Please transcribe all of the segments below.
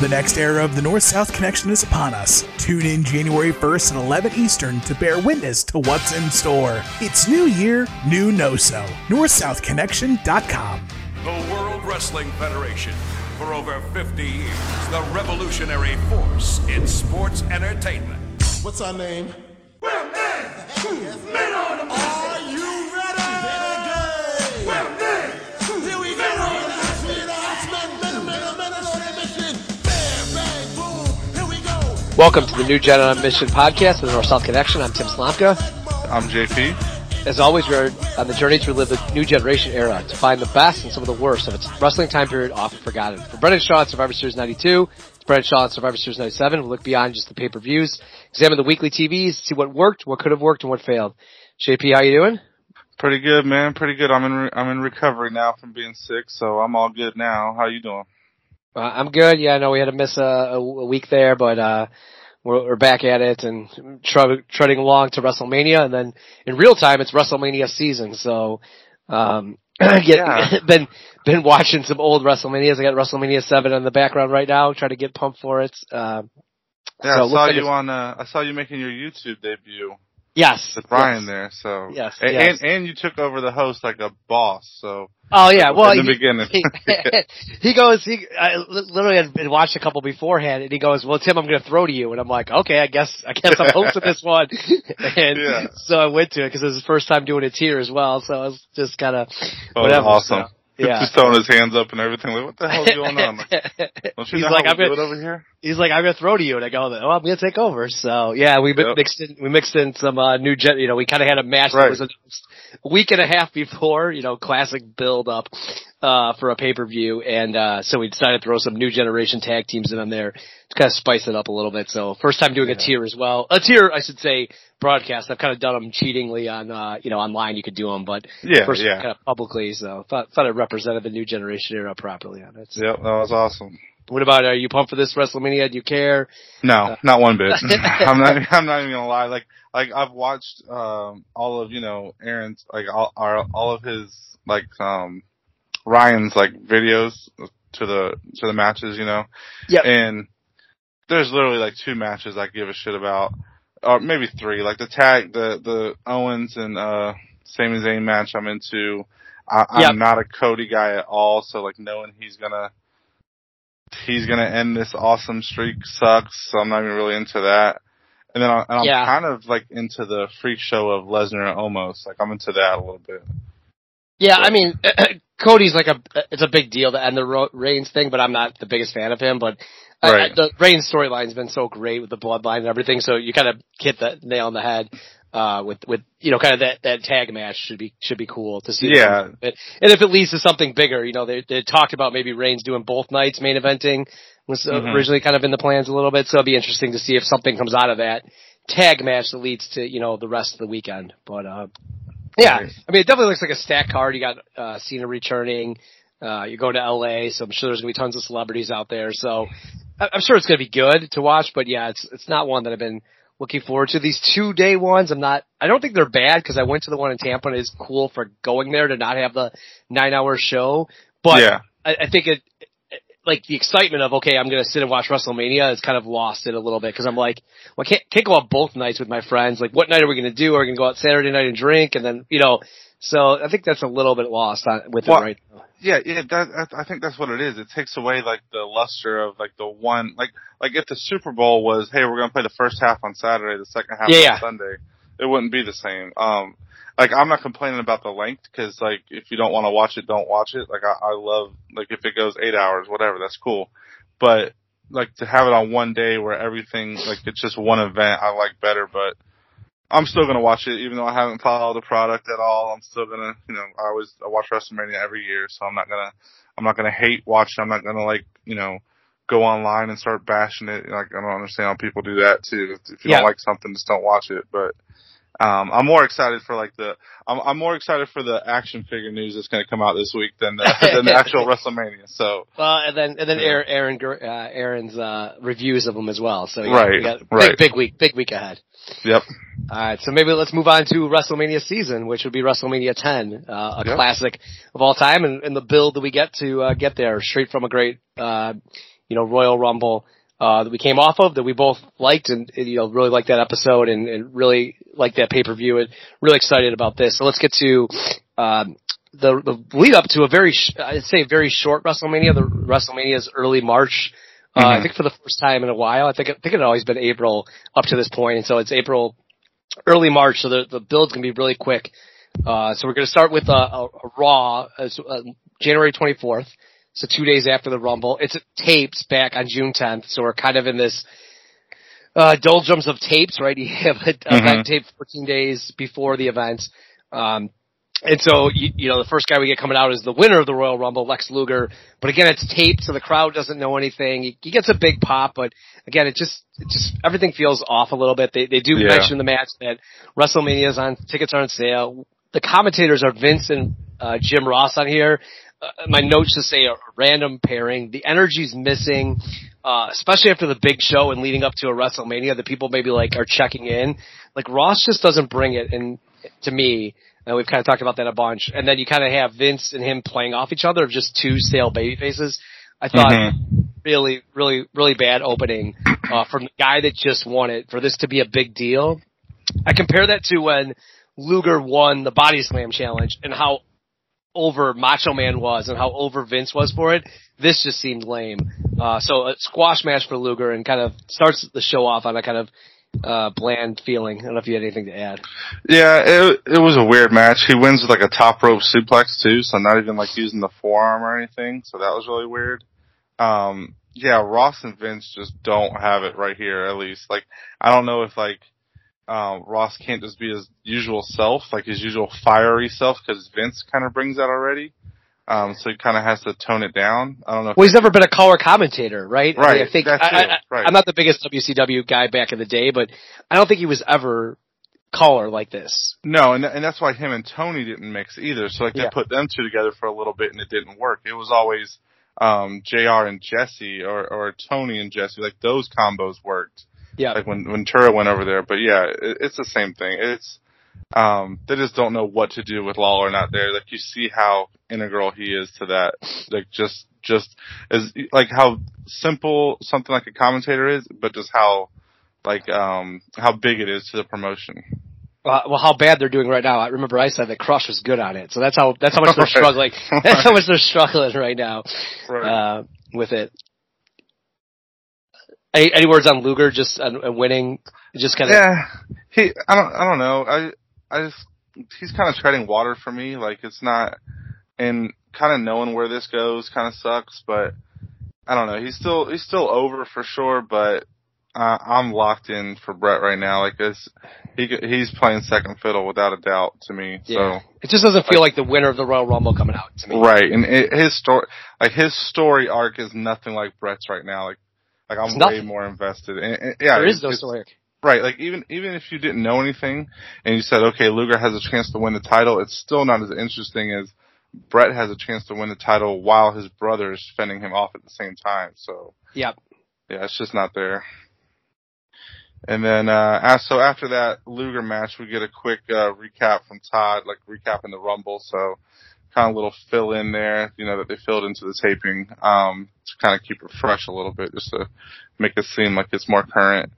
The next era of the North South Connection is upon us. Tune in January 1st at 11 Eastern to bear witness to what's in store. It's New Year, New No So. NorthSouthConnection.com. The World Wrestling Federation. For over 50 years, the revolutionary force in sports entertainment. What's our name? Welcome to the New Gen on Mission podcast with North South Connection. I'm Tim Slomka. I'm JP. As always, we're on the journey to relive the new generation era to find the best and some of the worst of its wrestling time period often forgotten. For Bret and Shawn at Survivor Series 92, it's Bret and Shawn at Survivor Series 97. We'll look beyond just the pay-per-views, examine the weekly TVs, see what worked, what could have worked, and what failed. JP, how you doing? Pretty good, man. Pretty good. I'm in re- I'm in recovery now from being sick, so I'm all good now. How you doing? Uh, I'm good. Yeah, I know we had to miss a, a, a week there, but uh, we're, we're back at it and tr- treading along to WrestleMania, and then in real time, it's WrestleMania season. So, um, get, Yeah. been been watching some old WrestleManias. I got WrestleMania seven in the background right now, trying to get pumped for it. Um, Yeah, So I saw like you on. Uh, I saw you making your YouTube debut yes, with Brian yes. there. So Yes, and, yes. and and you took over the host like a boss. So Oh yeah, well in the he, beginning. he, he goes. He I literally had been watched a couple beforehand, and he goes, "Well, Tim, I'm going to throw to you," and I'm like, "Okay, I guess I guess I'm hosting this one." and Yeah. so I went to it because it was the first time doing it here as well. So I was just kind of oh, whatever. awesome. so, yeah. Just throwing his hands up and everything. Like, what the hell's going on? Like, don't you He's know like, I'm gonna, do it over here? he's like, I'm gonna throw to you, and I go, oh, I'm gonna take over. So yeah, we Yep. mixed in, we mixed in some uh, new gen. You know, we kind of had a match that was a week and a half before. You know, classic build up uh, for a pay per view, and uh, so we decided to throw some new generation tag teams in on there to kind of spice it up a little bit. So first time doing a tier as well, a tier I should say broadcast. I've kind of done them cheatingly on uh, you know online. You could do them, but Yeah, first yeah. kind of publicly. So thought thought it represented the new generation era properly on it. So, Yep, that was awesome. What about are you pumped for this WrestleMania? Do you care? No, not one bit. I'm not. I'm not even gonna lie. Like, like I've watched um all of you know Aaron's like all our, all of his like um Ryan's like videos to the to the matches, you know. Yep. And there's literally like two matches I give a shit about, or maybe three. Like the tag, the the Owens and uh Sami Zayn match I'm into. I, I'm Yep. not a Cody guy at all, so like knowing he's gonna he's gonna end this awesome streak sucks. So I'm not even really into that. And then I, and I'm Yeah. kind of like into the freak show of Lesnar almost. Like I'm into that a little bit. Yeah, I mean, Cody's like a it's a big deal to end the Reigns thing, but I'm not the biggest fan of him. But I- Right. I, the Reigns storyline's been so great with the bloodline and everything, so you kind of hit the nail on the head. Uh, with with you know, kind of that that tag match should be should be cool to see. Yeah. and if it leads to something bigger, you know, they they talked about maybe Reigns doing both nights main eventing was Mhm. originally kind of in the plans a little bit, so it'll be interesting to see if something comes out of that tag match that leads to you know the rest of the weekend. But uh, yeah, I mean, it definitely looks like a stack card. You got uh, Cena returning. Uh, you're going to LA, so I'm sure there's gonna be tons of celebrities out there. So I'm sure it's gonna be good to watch. But yeah, it's it's not one that I've been looking forward to. These two day ones, I'm not. I don't think they're bad because I went to the one in Tampa and it's cool for going there to not have the nine hour show. But yeah. I, I think it- like the excitement of okay, I'm gonna sit and watch WrestleMania has kind of lost it a little bit because I'm like, well, I can't can't go out both nights with my friends. Like, what night are we gonna do? Are we gonna go out Saturday night and drink, and then you know? So I think that's a little bit lost on, with Well, it right now. Yeah, yeah, that, I think that's what it is. It takes away like the luster of like the one like like if the Super Bowl was, hey, we're gonna play the first half on Saturday, the second half Yeah, on yeah. Sunday, it wouldn't be the same. Um, like I'm not complaining about the length because like if you don't want to watch it, don't watch it. Like I, I love like if it goes eight hours, whatever, that's cool. But like to have it on one day where everything like it's just one event, I like better. But I'm still gonna watch it, even though I haven't followed the product at all. I'm still gonna, you know, I always I watch WrestleMania every year, so I'm not gonna, I'm not gonna hate watch. it. I'm not gonna like, you know, go online and start bashing it. Like I don't understand how people do that too. If you Yeah. don't like something, just don't watch it. But um, I'm more excited for like the, I'm, I'm more excited for the action figure news that's gonna come out this week than the, than the actual WrestleMania. So Well, and then and then Yeah. Aaron, Aaron uh, Aaron's uh, reviews of them as well. So yeah, Right, we got big right. big week, big week ahead. yep, All right, so maybe let's move on to WrestleMania season, which would be WrestleMania 10, uh, a Yep. classic of all time, and, and the build that we get to uh, get there straight from a great, uh, you know, Royal Rumble, uh, that we came off of that we both liked and, you know, really liked that episode and, and really liked that pay-per-view and really excited about this. So let's get to, um, the, the lead up to a very, sh- I'd say very short WrestleMania. The WrestleMania is early March. Uh, I Mhm. think for the first time in a while. I think, I think it had always been April up to this point, and so it's April, early March. So the the build's gonna be really quick. Uh, so we're gonna start with a, a, a Raw, uh, uh, January 24th. So two days after the Rumble. It's tapes back on June 10th. So we're kind of in this uh, doldrums of tapes, right? You have a Mhm. event tape 14 days before the event. Um, and so, you, you know, the first guy we get coming out is the winner of the Royal Rumble, Lex Luger. But again, it's taped, so the crowd doesn't know anything. He, he gets a big pop, but again, it just, it just, everything feels off a little bit. They, they do Yeah. mention the match that WrestleMania is on, tickets are on sale. The commentators are Vince and, uh, Jim Ross on here. Uh, my notes just say a random pairing. The energy's missing, uh, especially after the big show and leading up to a WrestleMania that people maybe like are checking in. Like Ross just doesn't bring it and to me, and we've kind of talked about that a bunch. And then you kind of have Vince and him playing off each other of just two stale baby faces. I thought Mhm. really, really, really bad opening uh, from the guy that just won it for this to be a big deal. I compare that to when Luger won the Body Slam Challenge and how over Macho Man was and how over Vince was for it. This just seemed lame. Uh, so a squash match for Luger and kind of starts the show off on a kind of uh, bland feeling. I don't know if you had anything to add. Yeah, it it was a weird match. He wins with like a top rope suplex too, so not even like using the forearm or anything. So that was really weird. Um, yeah, Ross and Vince just don't have it right here. At least, like, I don't know if like um, Ross can't just be his usual self, like his usual fiery self, because Vince kind of brings that already. Um, so he kind of has to tone it down. I don't know. Well, he's never been a color commentator, right? I, mean, Right, I think I, I, right. I'm not the biggest WCW guy back in the day, but I don't think he was ever caller like this. No, and and that's why him and Tony didn't mix either. So like Yeah. they put them two together for a little bit and it didn't work. It was always um JR and Jesse or or Tony and Jesse. Like those combos worked. Yeah. Like when when Tura went over there. But yeah, it, it's the same thing. It's um they just don't know what to do with Lawler not there. Like you see how integral he is to that. Like just just as like how simple something like a commentator is, but just how like um how big it is to the promotion. Uh, well, how bad they're doing right now. I remember I said that Crush was good on it, so that's how that's how much they're struggling. That's how much they're struggling right now uh, with it. Any, any words on Luger just on winning? Just kind of Yeah, he. I don't. I don't know. I. I just. He's kind of treading water for me. Like it's not, and kind of knowing where this goes kind of sucks. But I don't know. He's still. He's still over for sure. But uh, I'm locked in for Bret right now. Like this, he he's playing second fiddle without a doubt to me. Yeah. It just doesn't feel like the winner of the Royal Rumble coming out to me. right, and it, his story, like his story arc, is nothing like Bret's right now. Like. Like I'm It's way nothing. more invested. And, and- yeah, There is no story. Right, like even even if you didn't know anything and you said, okay, Luger has a chance to win the title, it's still not as interesting as Bret has a chance to win the title while his brother is fending him off at the same time. So Yep. yeah, it's just not there. And then uh so after that Luger match, we get a quick uh recap from Todd, like recapping the Rumble. So kind of little fill in there, you know, that they filled into the taping um to kind of keep it fresh a little bit, just to make it seem like it's more current.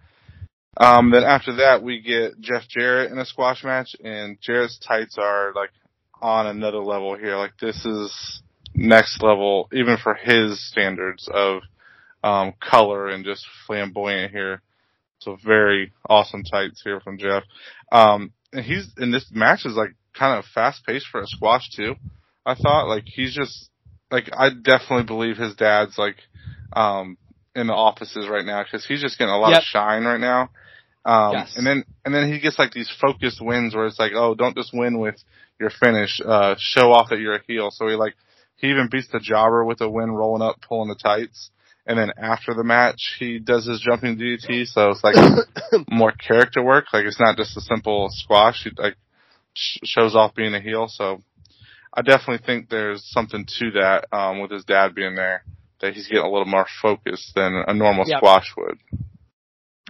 Um, then after that, we get Jeff Jarrett in a squash match, and Jarrett's tights are like on another level here. Like this is next level, even for his standards of um, color and just flamboyant here. So very awesome tights here from Jeff. Um, and he's and this match is like kind of fast paced for a squash too. I thought like he's just like I definitely believe his dad's like um in the offices right now because he's just getting a lot Yep. of shine right now. Um, Yes. and then, and then he gets like these focused wins where it's like, oh, don't just win with your finish, uh, show off that you're a heel. So he like, he even beats the jobber with a win rolling up, pulling the tights. And then after the match, he does his jumping DDT. So it's like more character work. Like it's not just a simple squash. He like sh- shows off being a heel. So I definitely think there's something to that, um, with his dad being there that he's getting a little more focused than a normal Yep. squash would.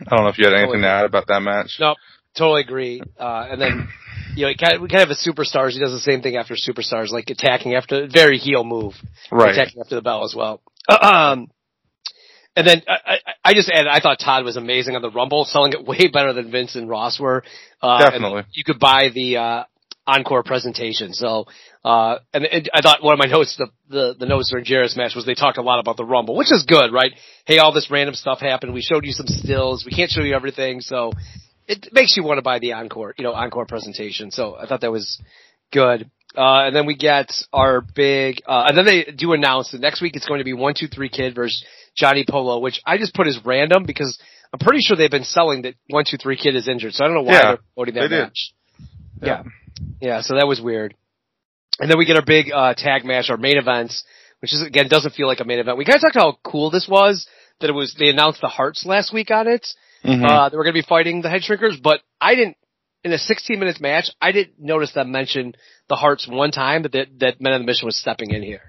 I don't know if you had anything Totally. to add about that match. No, totally agree. Uh, and then, you know, he kind of, we kind of have a superstars. He does the same thing after superstars, like attacking after very heel move, Right. attacking after the bell as well. Um, and then I, I, I just added, I thought Todd was amazing on the Rumble, selling it way better than Vince and Ross were. Uh, Definitely. you could buy the, uh, encore presentation. So, uh, and, and I thought one of my notes, the, the, the notes during Jarrett's match was they talked a lot about the Rumble, which is good, right? Hey, all this random stuff happened. We showed you some stills. We can't show you everything. So it makes you want to buy the encore, you know, encore presentation. So I thought that was good. Uh, and then we get our big, uh, and then they do announce that next week it's going to be one, two, three kid versus Johnny Polo, which I just put as random because I'm pretty sure they've been selling that one, two, three kid is injured. So I don't know why Yeah, they're promoting that did. match. Yeah. Yeah. So that was weird. And then we get our big, uh, tag match, our main events, which is again, doesn't feel like a main event. We kind of talked how cool this was, that it was, they announced the Hearts last week on it. Mhm. Uh, they were going to be fighting the head shrinkers, but I didn't, in a 16 minutes match, I didn't notice them mention the Hearts one time that, that Men on the Mission was stepping in here.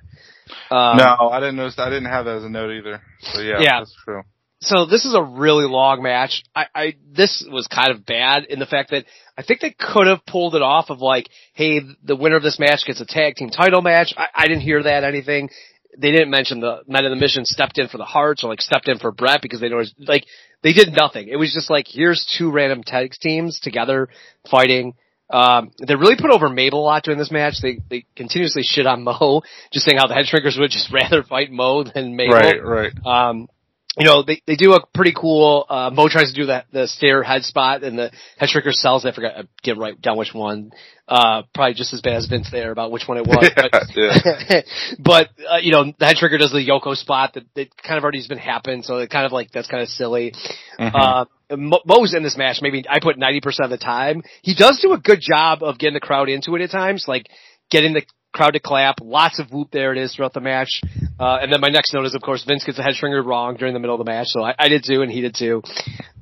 Um, no, I didn't notice. I didn't have that as a note either. So yeah, Yeah. that's true. So this is a really long match. I, I this was kind of bad in the fact that I think they could have pulled it off of like, hey, the winner of this match gets a tag team title match. I, I didn't hear that anything. They didn't mention the men of the mission stepped in for the Hearts or like stepped in for Bret because they know like they did nothing. It was just like here's two random tag teams together fighting. Um, they really put over Mabel a lot during this match. They they continuously shit on Mo, just saying how the head shrinkers would just rather fight Mo than Mabel. Right, right. Um, you know, they, they do a pretty cool, uh, Mo tries to do that, the stair head spot and the head shrinker sells, I forgot, I get right down which one, uh, probably just as bad as Vince there about which one it was, but, but, uh, you know, the head shrinker does the Yoko spot that, that kind of already has been happened, so it kind of like, that's kind of silly. Mhm. Uh, Mo- Mo's in this match, maybe I put 90% of the time. He does do a good job of getting the crowd into it at times, like getting the crowd to clap, lots of whoop there it is throughout the match. Uh, and then my next note is, of course, Vince gets a head shrinker wrong during the middle of the match, so I, I did too, and he did too.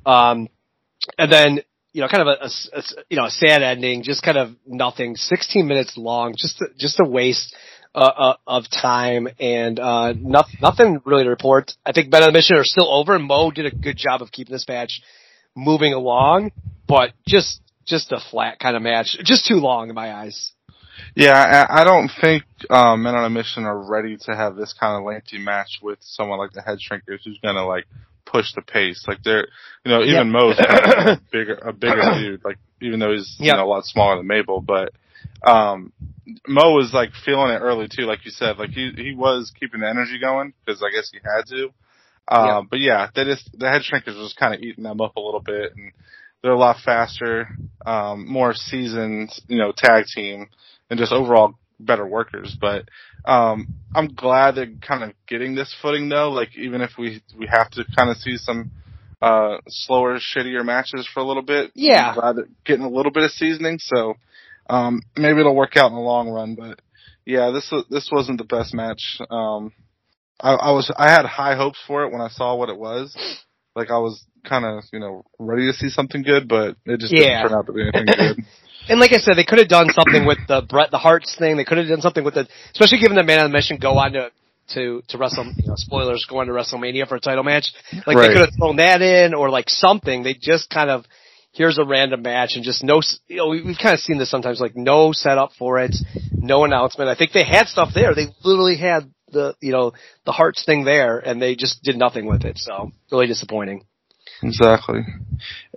Um, and then, you know, kind of a, a a you know, a sad ending, just kind of nothing, 16 minutes long, just, just a waste, uh, uh, of time and, uh, no, nothing really to report. I think Men on the Mission are still over and Mo did a good job of keeping this match moving along, but just, just a flat kind of match, just too long in my eyes. Yeah, I, I don't think um, Men on a Mission are ready to have this kind of lengthy match with someone like the Head Shrinkers, who's gonna like push the pace. Like they're, you know, even Yep. Mo's kind of a bigger, a bigger dude. Like even though he's you know a lot smaller than Mabel, but um, Mo was like feeling it early too, like you said. Like he he was keeping the energy going because I guess he had to. Uh, Yep. But yeah, they just the Head Shrinkers was kind of eating them up a little bit, and they're a lot faster, um, more seasoned, you know, tag team and just overall better workers. But um I'm glad they're kind of getting this footing though. Like even if we we have to kind of see some uh slower, shittier matches for a little bit. Yeah. I'm glad they're getting a little bit of seasoning. So um maybe it'll work out in the long run. But yeah, this was this wasn't the best match. Um I, I was I had high hopes for it when I saw what it was. Like I was kind of you know ready to see something good, but it just Yeah. didn't turn out to be anything good. And like I said, they could have done something with the Bret the Hearts thing. They could have done something with the, especially given the Man on the Mission go on to to to Wrestle, you know, spoilers, go on to WrestleMania for a title match. Like Right. they could have thrown that in or like something. They just kind of here's a random match and just no, you know, we, we've kind of seen this sometimes, like no setup for it, no announcement. I think they had stuff there. They literally had the you know the Hearts thing there, and they just did nothing with it. So really disappointing. Exactly.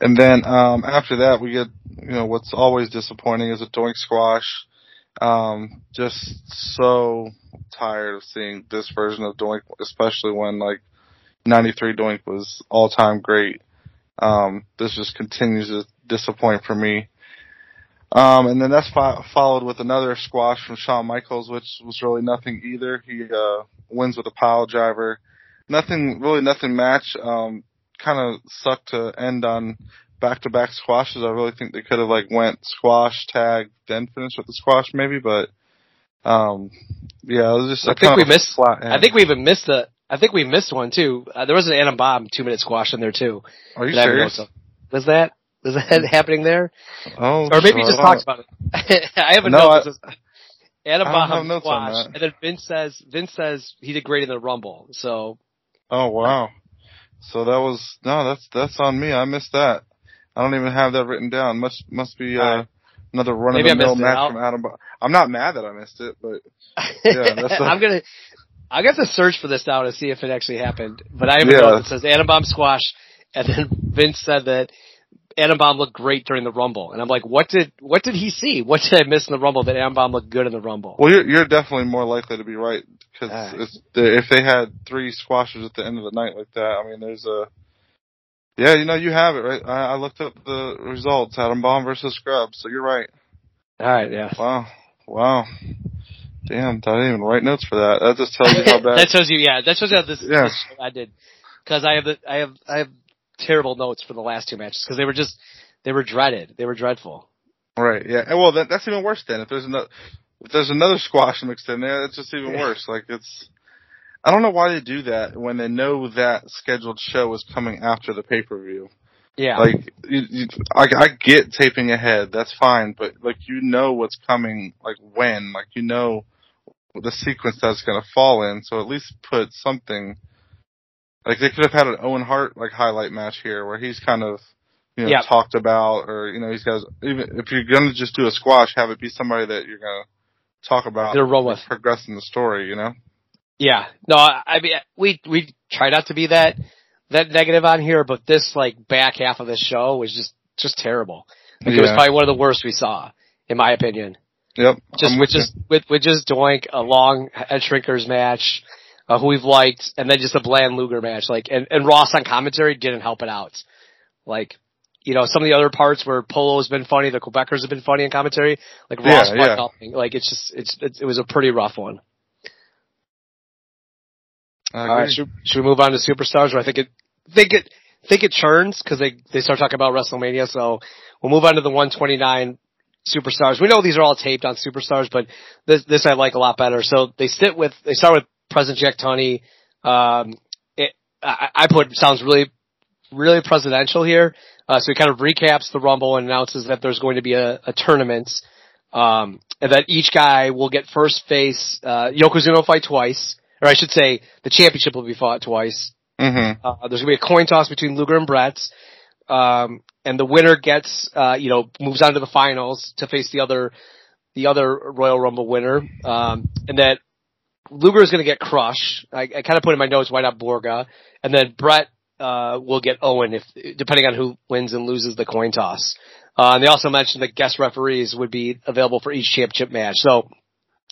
And then um after that we get you know what's always disappointing is a doink squash. Um just so tired of seeing this version of doink especially when like 93 doink was all time great. Um this just continues to disappoint for me. Um and then that's fo- followed with another squash from Shawn Michaels which was really nothing either. He uh wins with a pile driver. Nothing really nothing match. Um kind of sucked to end on back to back squashes. I really think they could have like went squash, tag, then finished with the squash maybe, but um yeah, it was just I a think we missed. flat I think we even missed the. I think we missed one too. Uh, there was an Adam Bomb two minute squash in there too. Are you serious? Was that was that happening there? Oh, Or maybe you so just talked about it. I have a No, I- that says Adam I don't have Bomb squash, and then Vince says Vince says he did great in the Rumble. So Oh wow. So that was no, that's that's on me. I missed that. I don't even have that written down. Must must be uh another run of the mill match I'll- from Adam. Bo- I'm not mad that I missed it, but Yeah, that's a- I'm gonna. I got to search for this now to see if it actually happened, but I have a Yeah. note that says Adam Bomb squash, and then Vince said that Adam Bomb looked great during the Rumble, and I'm like, what did what did he see? What did I miss in the Rumble that Adam Bomb looked good in the Rumble? Well, you're you're definitely more likely to be right because Ah. if they had three squashers at the end of the night like that, I mean, there's a yeah, you know, you have it right. I, I looked up the results: Adam Bomb versus Scrubs. So you're right. All right, yeah. Wow, wow, damn! I didn't even write notes for that. That just tells you how bad. that shows you, yeah, that shows you how this, Yeah. this I did because I have the, I have I have terrible notes for the last two matches because they were just they were dreaded, they were dreadful. Right. Yeah. And well, that, that's even worse. Then if there's another if there's another squash mixed in there, it's just even Yeah. worse. Like it's. I don't know why they do that when they know that scheduled show is coming after the pay per view. Yeah, Like, you, you, I, I get taping ahead, that's fine, but like you know what's coming, like when, like you know the sequence that's gonna fall in, so at least put something. Like they could have had an Owen Hart like highlight match here where he's kind of, you know, Yeah. talked about, or you know, he's got even if you're gonna just do a squash, have it be somebody that you're gonna talk about, They're roll with. progressing the story, you know. Yeah. No, I, mean, we, we try not to be that, that negative on here, but this like back half of the show was just, just terrible. Like it was probably one of the worst we saw, in my opinion. Yep. Just with with just, with, with just Doink, a long head shrinkers match, uh, who we've liked, and then just a bland Luger match. Like, and, and Ross on commentary didn't help it out. Like, you know, some of the other parts where Polo's been funny, the Quebecers have been funny in commentary, like Ross yeah. helping. Like it's just, it's, it's, it was a pretty rough one. All right, should, should we move on to superstars? Where I think it think it think it churns because they they start talking about WrestleMania. So we'll move on to the 129 superstars. We know these are all taped on superstars, but this this I like a lot better. So they sit with they start with President Jack Tunney. Um, it, I, I put sounds really really presidential here. Uh, so he kind of recaps the Rumble and announces that there's going to be a, a tournament. Um, and that each guy will get first face, uh, Yokozuna will fight twice, or I should say the championship will be fought twice. Mhm. Uh, there's gonna be a coin toss between Luger and Bret. Um, and the winner gets, uh, you know, moves on to the finals to face the other, the other Royal Rumble winner. Um, and that Luger is gonna get crushed. I, I kind of put in my notes, why not Borga? And then Bret, uh, will get Owen if, depending on who wins and loses the coin toss. Uh, and they also mentioned that guest referees would be available for each championship match. So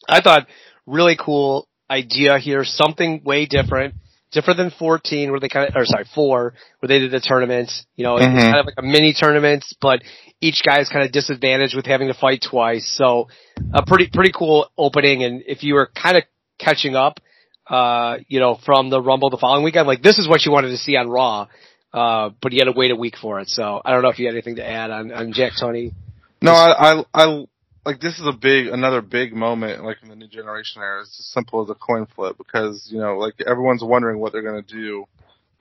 I thought really cool idea here, something way different, different than 14 where they kind of, or sorry, four where they did a tournament. You know, it's Mhm. kind of like a mini tournament, but each guy is kind of disadvantaged with having to fight twice. So a pretty, pretty cool opening. And if you were kind of catching up, uh, you know, from the Rumble the following weekend, like this is what you wanted to see on Raw. Uh, but you had to wait a week for it. So I don't know if you had anything to add on, on Jack Tunney. No, I, I, I, like this is a big, another big moment, like in the new generation era. It's as simple as a coin flip because you know, like everyone's wondering what they're gonna do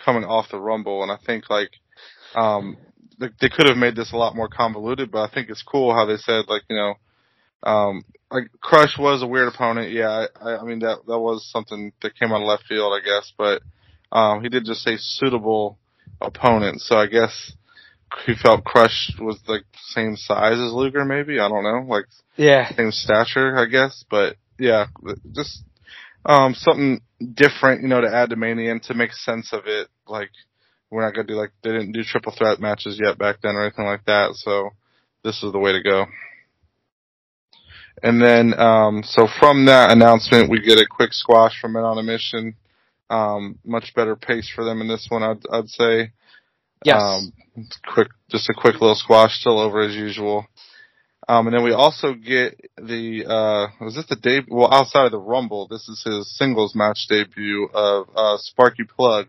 coming off the Rumble, and I think like, um, they could have made this a lot more convoluted, but I think it's cool how they said like, you know, um, like Crush was a weird opponent. Yeah, I, I mean that that was something that came out of left field, I guess, but um, he did just say suitable opponent, so I guess he felt Crush was like same size as Luger, maybe. I don't know, like Yeah. same stature, I guess. But yeah, just um something different, you know, to add to Mania and to make sense of it. Like we're not gonna do like they didn't do triple threat matches yet back then or anything like that. So this is the way to go. And then um so from that announcement, we get a quick squash from Men on a Mission. Um, much better pace for them in this one, I'd, I'd say. Yes. Um, quick, just a quick little squash, still over as usual. Um, and then we also get the, uh, was this the debut? Well, outside of the Rumble, this is his singles match debut of, uh, Sparky Plug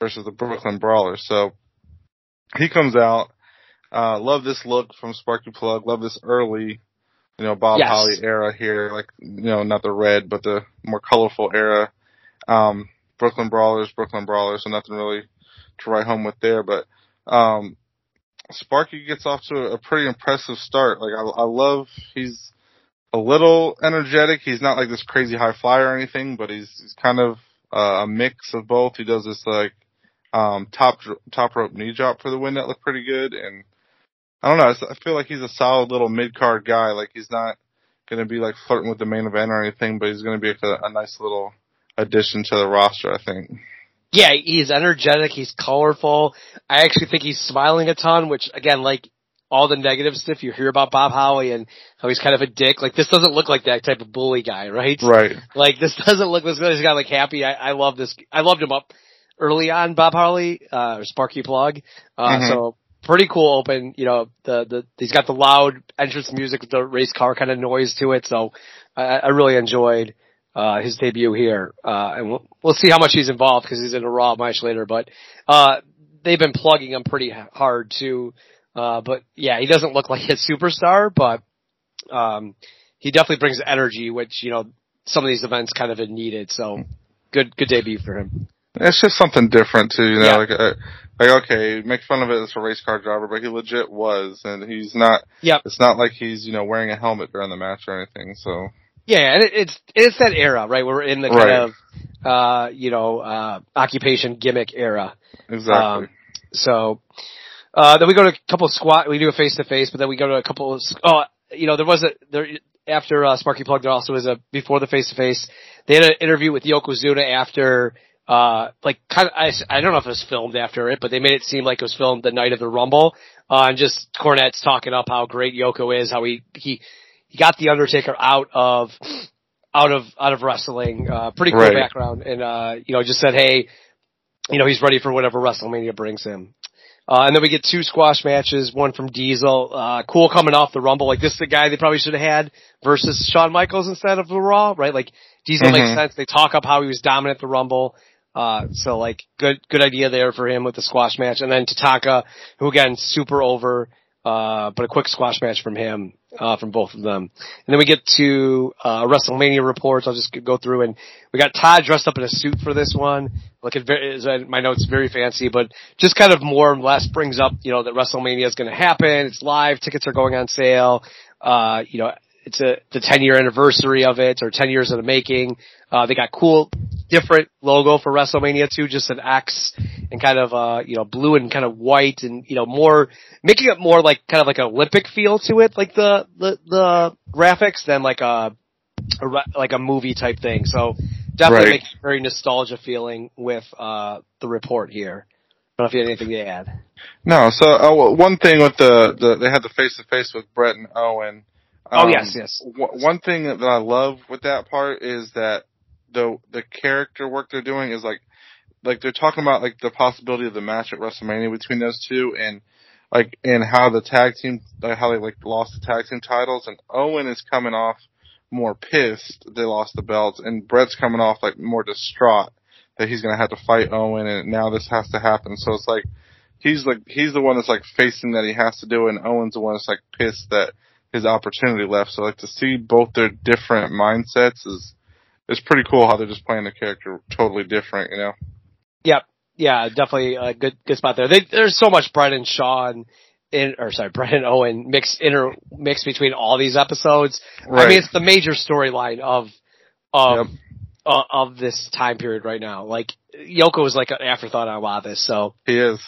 versus the Brooklyn Brawler. So he comes out, uh, love this look from Sparky Plug, love this early, you know, Bob Yes. Holly era here, like, you know, not the red, but the more colorful era. Um, Brooklyn Brawlers, Brooklyn Brawlers, so nothing really to write home with there, but, um, Sparky gets off to a, pretty impressive start. Like I, I love he's a little energetic. He's not like this crazy high flyer or anything, but he's he's kind of uh, a mix of both. He does this like um top top rope knee drop for the win that looked pretty good, and I don't know. I feel like he's a solid little mid card guy. Like he's not going to be like flirting with the main event or anything, but he's going to be a, a nice little addition to the roster. I think. Yeah, he's energetic. He's colorful. I actually think he's smiling a ton, which again, like all the negative stuff you hear about Bob Holly and how he's kind of a dick. Like this doesn't look like that type of bully guy, right? Right. Like this doesn't look this guy's got like happy. I, I love this. I loved him up early on, Bob Holly, uh, Sparky Plug. Uh, Mhm. so pretty cool open, you know, the, the, he's got the loud entrance music the race car kind of noise to it. So I, I really enjoyed, uh, his debut here. Uh, and we'll, we'll see how much he's involved because he's in a Raw match later, but, uh, they've been plugging him pretty hard too. Uh, but yeah, he doesn't look like a superstar, but, um, he definitely brings energy, which, you know, some of these events kind of needed. So good, good debut for him. It's just something different too, you know. Yeah. Like, uh, like okay, make fun of it as a race car driver, but he legit was, and he's not. Yep. It's not like he's you know wearing a helmet during the match or anything. So Yeah, and it, it's it's that era, right? We're in the kind Right. of uh, you know, uh occupation gimmick era. exactly. Um, So uh then we go to a couple of squat we do a face to face, but then we go to a couple of oh you know, there was a there after uh, Sparky Plug there also was a before the face to face. They had an interview with Yokozuna after uh like kind of I, I don't know if it was filmed after it, but they made it seem like it was filmed the night of the Rumble. Uh and just Cornette's talking up how great Yoko is, how he he he got the Undertaker out of out of out of wrestling. Uh pretty cool Right. background and uh you know just said hey you know he's ready for whatever WrestleMania brings him. Uh, and then we get two squash matches, one from Diesel, uh, cool coming off the Rumble. Like this is the guy they probably should have had versus Shawn Michaels instead of the Raw, right? Like Diesel makes Mhm. sense. They talk up how he was dominant at the Rumble. Uh, so like good, good idea there for him with the squash match. And then Tatanka, who again, super over, uh, but a quick squash match from him, uh, from both of them. And then we get to, uh, WrestleMania reports. I'll just go through and we got Todd dressed up in a suit for this one. Very, is, uh, my notes very fancy, but just kind of more or less brings up, you know, that WrestleMania is going to happen. It's live. Tickets are going on sale. Uh, you know, it's a, the 10 year anniversary of it or 10 years in the making. Uh, they got cool, different logo for WrestleMania too, just an X and kind of, uh, you know, blue and kind of white and, you know, more, making it more like kind of like an Olympic feel to it, like the, the, the graphics than like a, a like a movie type thing. So definitely Right. very nostalgia feeling with, uh, the report here. I don't know if you had anything to add. no, so uh, one thing with the, the they had the face to face with Bret and Owen. Oh, Um, yes, yes. w- one thing that I love with that part is that the the character work they're doing is like like they're talking about like the possibility of the match at WrestleMania between those two and like and how the tag team like, how they like lost the tag team titles. And Owen is coming off more pissed they lost the belts and Bret's coming off like more distraught that he's gonna have to fight Owen and now this has to happen. So it's like he's like he's the one that's like facing that he has to do and Owen's the one that's like pissed that his opportunity left. So like to see both their different mindsets is it's pretty cool how they're just playing the character totally different you know Yep. Yeah, definitely a good good spot there. They, there's so much Bret and Shawn in or sorry, Bret and Owen mix inter mix between all these episodes. I mean, it's the major storyline of of Yep. uh, of this time period right now. Like Yoko was like an afterthought on a lot of this. So He is.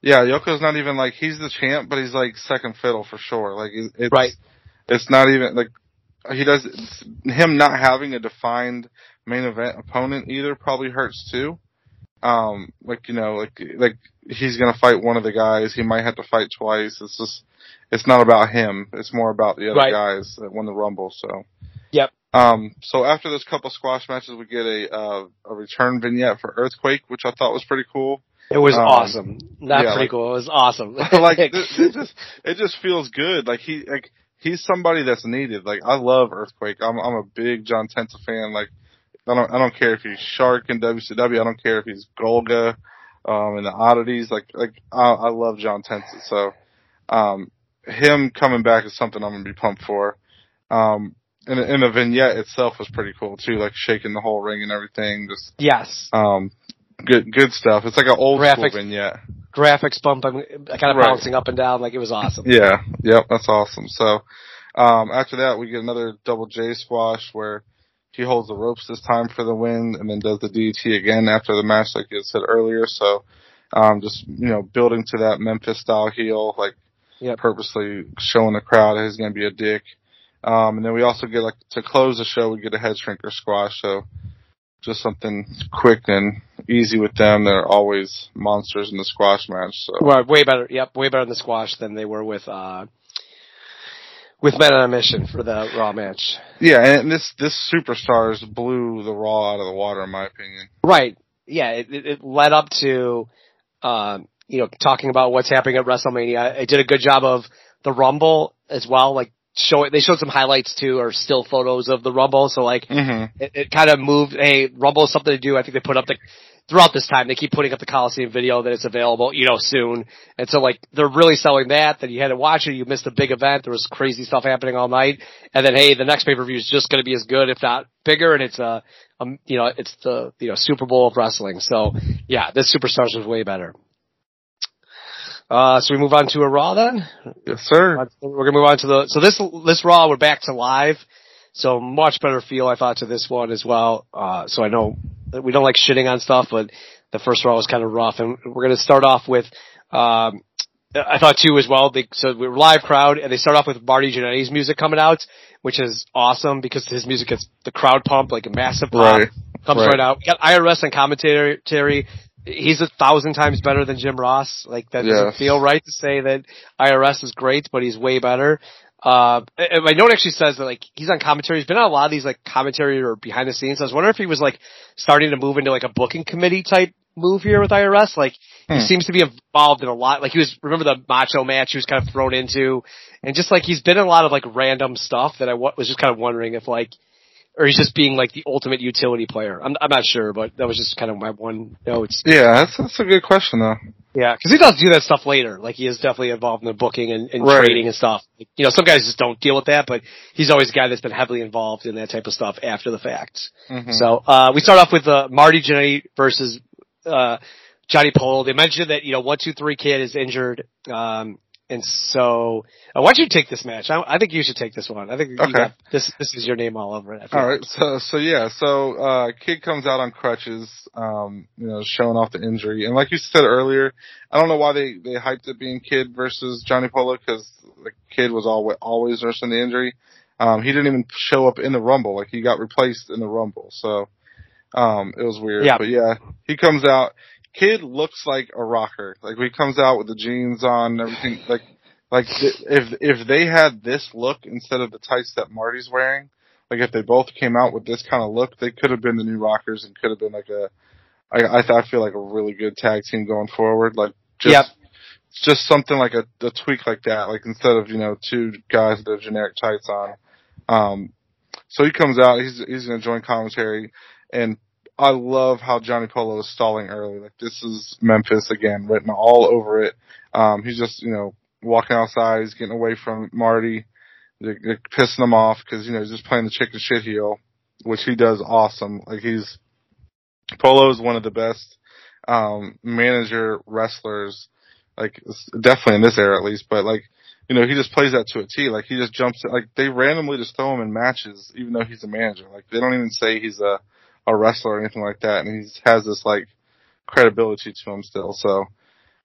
Yeah, Yoko's not even like he's the champ, but he's like second fiddle for sure. Like it's Right. It's not even like he does. Him not having a defined main event opponent either probably hurts too. Um, like you know, like like he's gonna fight one of the guys. He might have to fight twice. It's just it's not about him. It's more about the other Right. guys that won the rumble. So. Yep. Um, so after this couple squash matches, we get a uh, a return vignette for Earthquake, which I thought was pretty cool. it was Um, awesome. Not yeah, pretty like- cool. It was awesome. like it, it just it just feels good. Like he like he's somebody that's needed. Like I love Earthquake. I'm I'm a big John Tenta fan. Like I don't I don't care if he's Shark in WCW. I don't care if he's Golga um in the oddities. Like like I, I love John Tenta. So um him coming back is something I'm gonna be pumped for. Um and, and the vignette itself was pretty cool too, like shaking the whole ring and everything. Just yes. um good good stuff. It's like an old Graphics. school vignette. Graphics bump, I'm kind of Right. bouncing up and down like it was awesome. Yeah, yep, that's awesome. So, um, after that, we get another double J squash where he holds the ropes this time for the win and then does the DT again after the match, like you said earlier. So, um, just, you know, building to that Memphis style heel, like Yep. purposely showing the crowd that he's going to be a dick. Um, and then we also get like to close the show, we get a head shrinker squash. So just something quick and easy with them. They're always monsters in the squash match. So Well, way better. Yep, way better in the squash than they were with uh with Men on a Mission for the Raw match. yeah, and this this superstars blew the Raw out of the water in my opinion. Right. Yeah, it, it, it led up to, um, you know, talking about what's happening at WrestleMania. It did a good job of the Rumble as well. Like, show it. They showed some highlights too, or still photos of the Rumble. So like, Mm-hmm. it, it kind of moved. Hey, Rumble is something to do. I think they put up the throughout this time. They keep putting up the Coliseum video that it's available, you know, soon. And so like they're really selling that. That you had to watch it. You missed a big event. There was crazy stuff happening all night. And then hey, the next pay per view is just going to be as good, if not bigger. And it's a, um, you know, it's the you know Super Bowl of wrestling. So yeah, this Superstars was way better. Uh, so we move on to a Raw then. Yes, sir. We're gonna move on to the so this this Raw we're back to live, so much better feel I thought to this one as well. Uh, so I know we don't like shitting on stuff, but the first Raw was kind of rough, and we're gonna start off with. Um, I thought too as well. They, so we were live crowd, and they start off with Marty Jannetty's music coming out, which is awesome because his music gets the crowd pump like a massive pop. Right. Comes Right. right out. We got IRS and commentary. He's a thousand times better than Jim Ross. Like that doesn't feel right to say that IRS is great, but he's way better. Uh, and my note actually says that like he's on commentary. He's been on a lot of these like commentary or behind the scenes. I was wondering if he was like starting to move into like a booking committee type move here with IRS. Like he Hmm. seems to be involved in a lot. Like he was remember the macho match he was kind of thrown into, and just like he's been in a lot of like random stuff that I wa- was just kind of wondering if like or he's just being like the ultimate utility player. I'm I'm not sure, but that was just kind of my one notes. Yeah, that's that's a good question though. Yeah, because he does do that stuff later. Like he is definitely involved in the booking and, and Right. trading and stuff. You know, some guys just don't deal with that, but he's always a guy that's been heavily involved in that type of stuff after the fact. Mhm. So uh, we start off with uh, Marty Jannetty versus uh, Johnny Polo. They mentioned that you know one two three kid is injured, um, and so uh, why don't you take this match? I, I think you should take this one. I think Okay. got, this this is your name all over it. All right, so so yeah, so uh kid comes out on crutches, um, you know, showing off the injury, and like you said earlier, I don't know why they they hyped it being kid versus Johnny Polo because the kid was always always nursing the injury. Um, he didn't even show up in the Rumble, like he got replaced in the Rumble, so um, it was weird. Yeah. But yeah, he comes out. Kid looks like a rocker. Like he comes out with the jeans on, and everything. Like like th- if if they had this look instead of the tights that Marty's wearing, like if they both came out with this kind of look, they could have been the new Rockers and could have been like a, I I, th- I feel like a really good tag team going forward. Like just Yep. just something like a, a tweak like that. Like instead of you know two guys with their generic tights on. Um, so he comes out. He's he's gonna join commentary, and I love how Johnny Polo is stalling early. Like this is Memphis again, written all over it. Um, he's just you know walking outside. He's getting away from Marty. They're, they're pissing him off because you know he's just playing the chicken shit heel, which he does awesome. Like he's Polo is one of the best um, manager wrestlers, like definitely in this era at least. But like you know he just plays that to a T. Like he just jumps like they randomly just throw him in matches, even though he's a manager. Like they don't even say he's a a wrestler or anything like that, and he has this like credibility to him still. So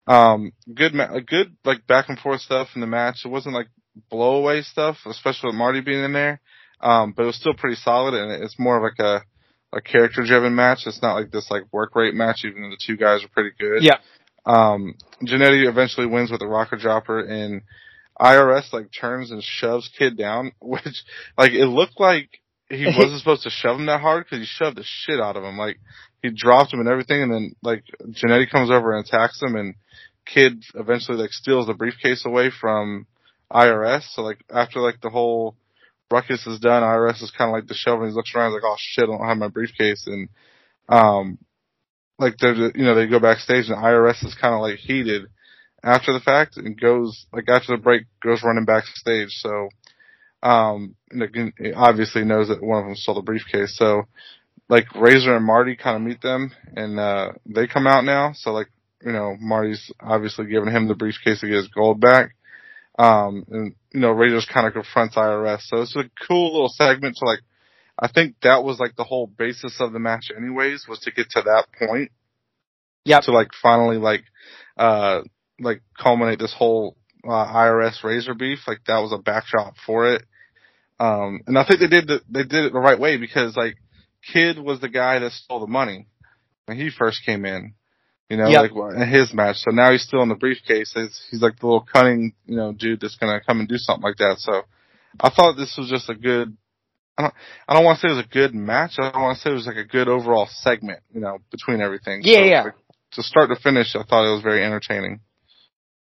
um, good, ma- a good like back and forth stuff in the match. It wasn't like blowaway stuff, especially with Marty being in there. Um, but it was still pretty solid, and it's more of like a a character driven match. It's not like this like work rate match, even though the two guys are pretty good. Yeah. Um, Jannetty eventually wins with a rocker dropper, and IRS like turns and shoves Kid down, which like it looked like he wasn't supposed to shove him that hard because he shoved the shit out of him. Like he dropped him and everything, and then like Jannetty comes over and attacks him, and Kid eventually like steals the briefcase away from IRS. So like after like the whole ruckus is done, IRS is kind of like the shoving. He looks around he's like, oh shit, I don't have my briefcase, and um, like they're you know they go backstage and IRS is kind of like heated after the fact and goes like after the break goes running backstage. So um, and again, he obviously knows that one of them stole the briefcase. So like Razor and Marty kind of meet them and uh they come out now. So like you know Marty's obviously giving him the briefcase to get his gold back. Um, and you know Razor's kind of confronts IRS. So it's a cool little segment to like. I think that was like the whole basis of the match, anyways, was to get to that point. Yeah. To like finally like, uh, like culminate this whole uh, IRS Razor beef. Like that was a backdrop for it. Um, and I think they did the, they did it the right way because like Kid was the guy that stole the money when he first came in. You know, Yep. like in his match. So now he's still in the briefcase. He's, he's like the little cunning, you know, dude that's gonna come and do something like that. So I thought this was just a good. I don't. I don't want to say it was a good match. I don't want to say it was like a good overall segment. You know, between everything. Yeah, So, yeah. like, to start to finish, I thought it was very entertaining.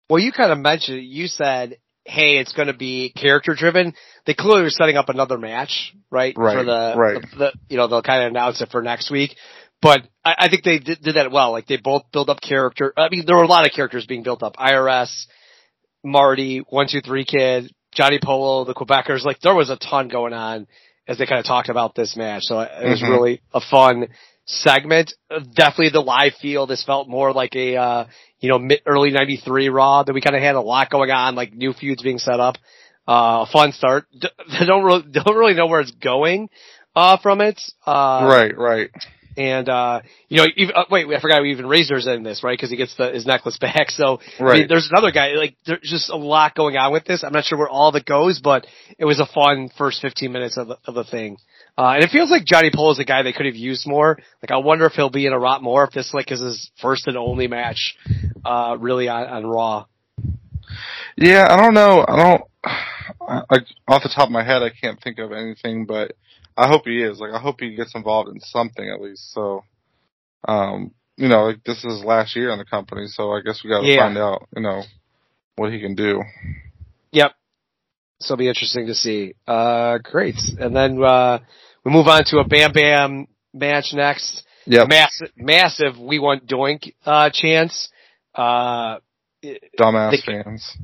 Well, you kind of mentioned it. You said, "Hey, it's going to be character driven." They clearly were setting up another match, right? Right, For the, right. the, the you know, they'll kind of announce it for next week. But I, I think they did, did that well. Like they both build up character. I mean, there were a lot of characters being built up. IRS, Marty, One Two Three Kid, Johnny Polo, the Quebecers. Like there was a ton going on as they kind of talked about this match. So it was Mhm. really a fun segment. Definitely the live feel. This felt more like a, uh, you know, mid, early 93 Raw that we kind of had a lot going on, like new feuds being set up. Uh, a fun start. D- don't really, don't really know where it's going, uh, from it. Uh, right, right. and uh, you know, even, uh, wait, I forgot we even Razor's in this, right? Because he gets the, his necklace back. So I mean, there's another guy. Like, there's just a lot going on with this. I'm not sure where all of it goes, but it was a fun first 15 minutes of the, of the thing. Uh, and it feels like Johnny Polo is a guy they could have used more. Like, I wonder if he'll be in a lot more if this like is his first and only match, uh, really on, on Raw. Yeah, I don't know. I don't like off the top of my head. I can't think of anything, but I hope he is. Like, I hope he gets involved in something at least. So, um, you know, like this is his last year in the company, so I guess we got to Yeah. find out, you know, what he can do. Yep. So it'll be interesting to see. Uh, great. And then, uh, we move on to a Bam Bam match next. Yep, massive, massive we want doink, uh, chance. Uh, dumbass they- fans.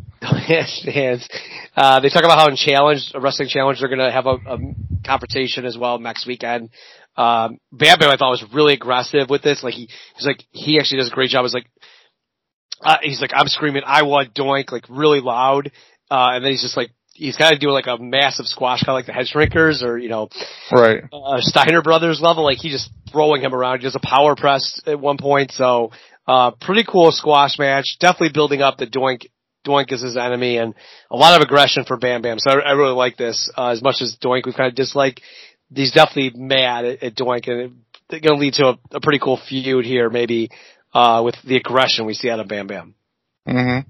fans. Uh, they talk about how in challenge, a wrestling challenge, they're gonna have a, a confrontation as well next weekend. Um, Bam Bam I thought was really aggressive with this. Like he, he's like, he actually does a great job. He's like, uh, he's like, I'm screaming, I want doink, like really loud. Uh, and then he's just like, he's kind of doing like a massive squash, kind of like the head shrinkers or, you know, Right. uh, Steiner Brothers level. Like he just throwing him around. He does a power press at one point. So, uh, pretty cool squash match. Definitely building up the Doink. Doink is his enemy and a lot of aggression for Bam Bam. So I, I really like this. Uh, as much as Doink we've kind of disliked, he's definitely mad at, at Doink and it's going to lead to a, a pretty cool feud here maybe, uh, with the aggression we see out of Bam Bam. Mhm.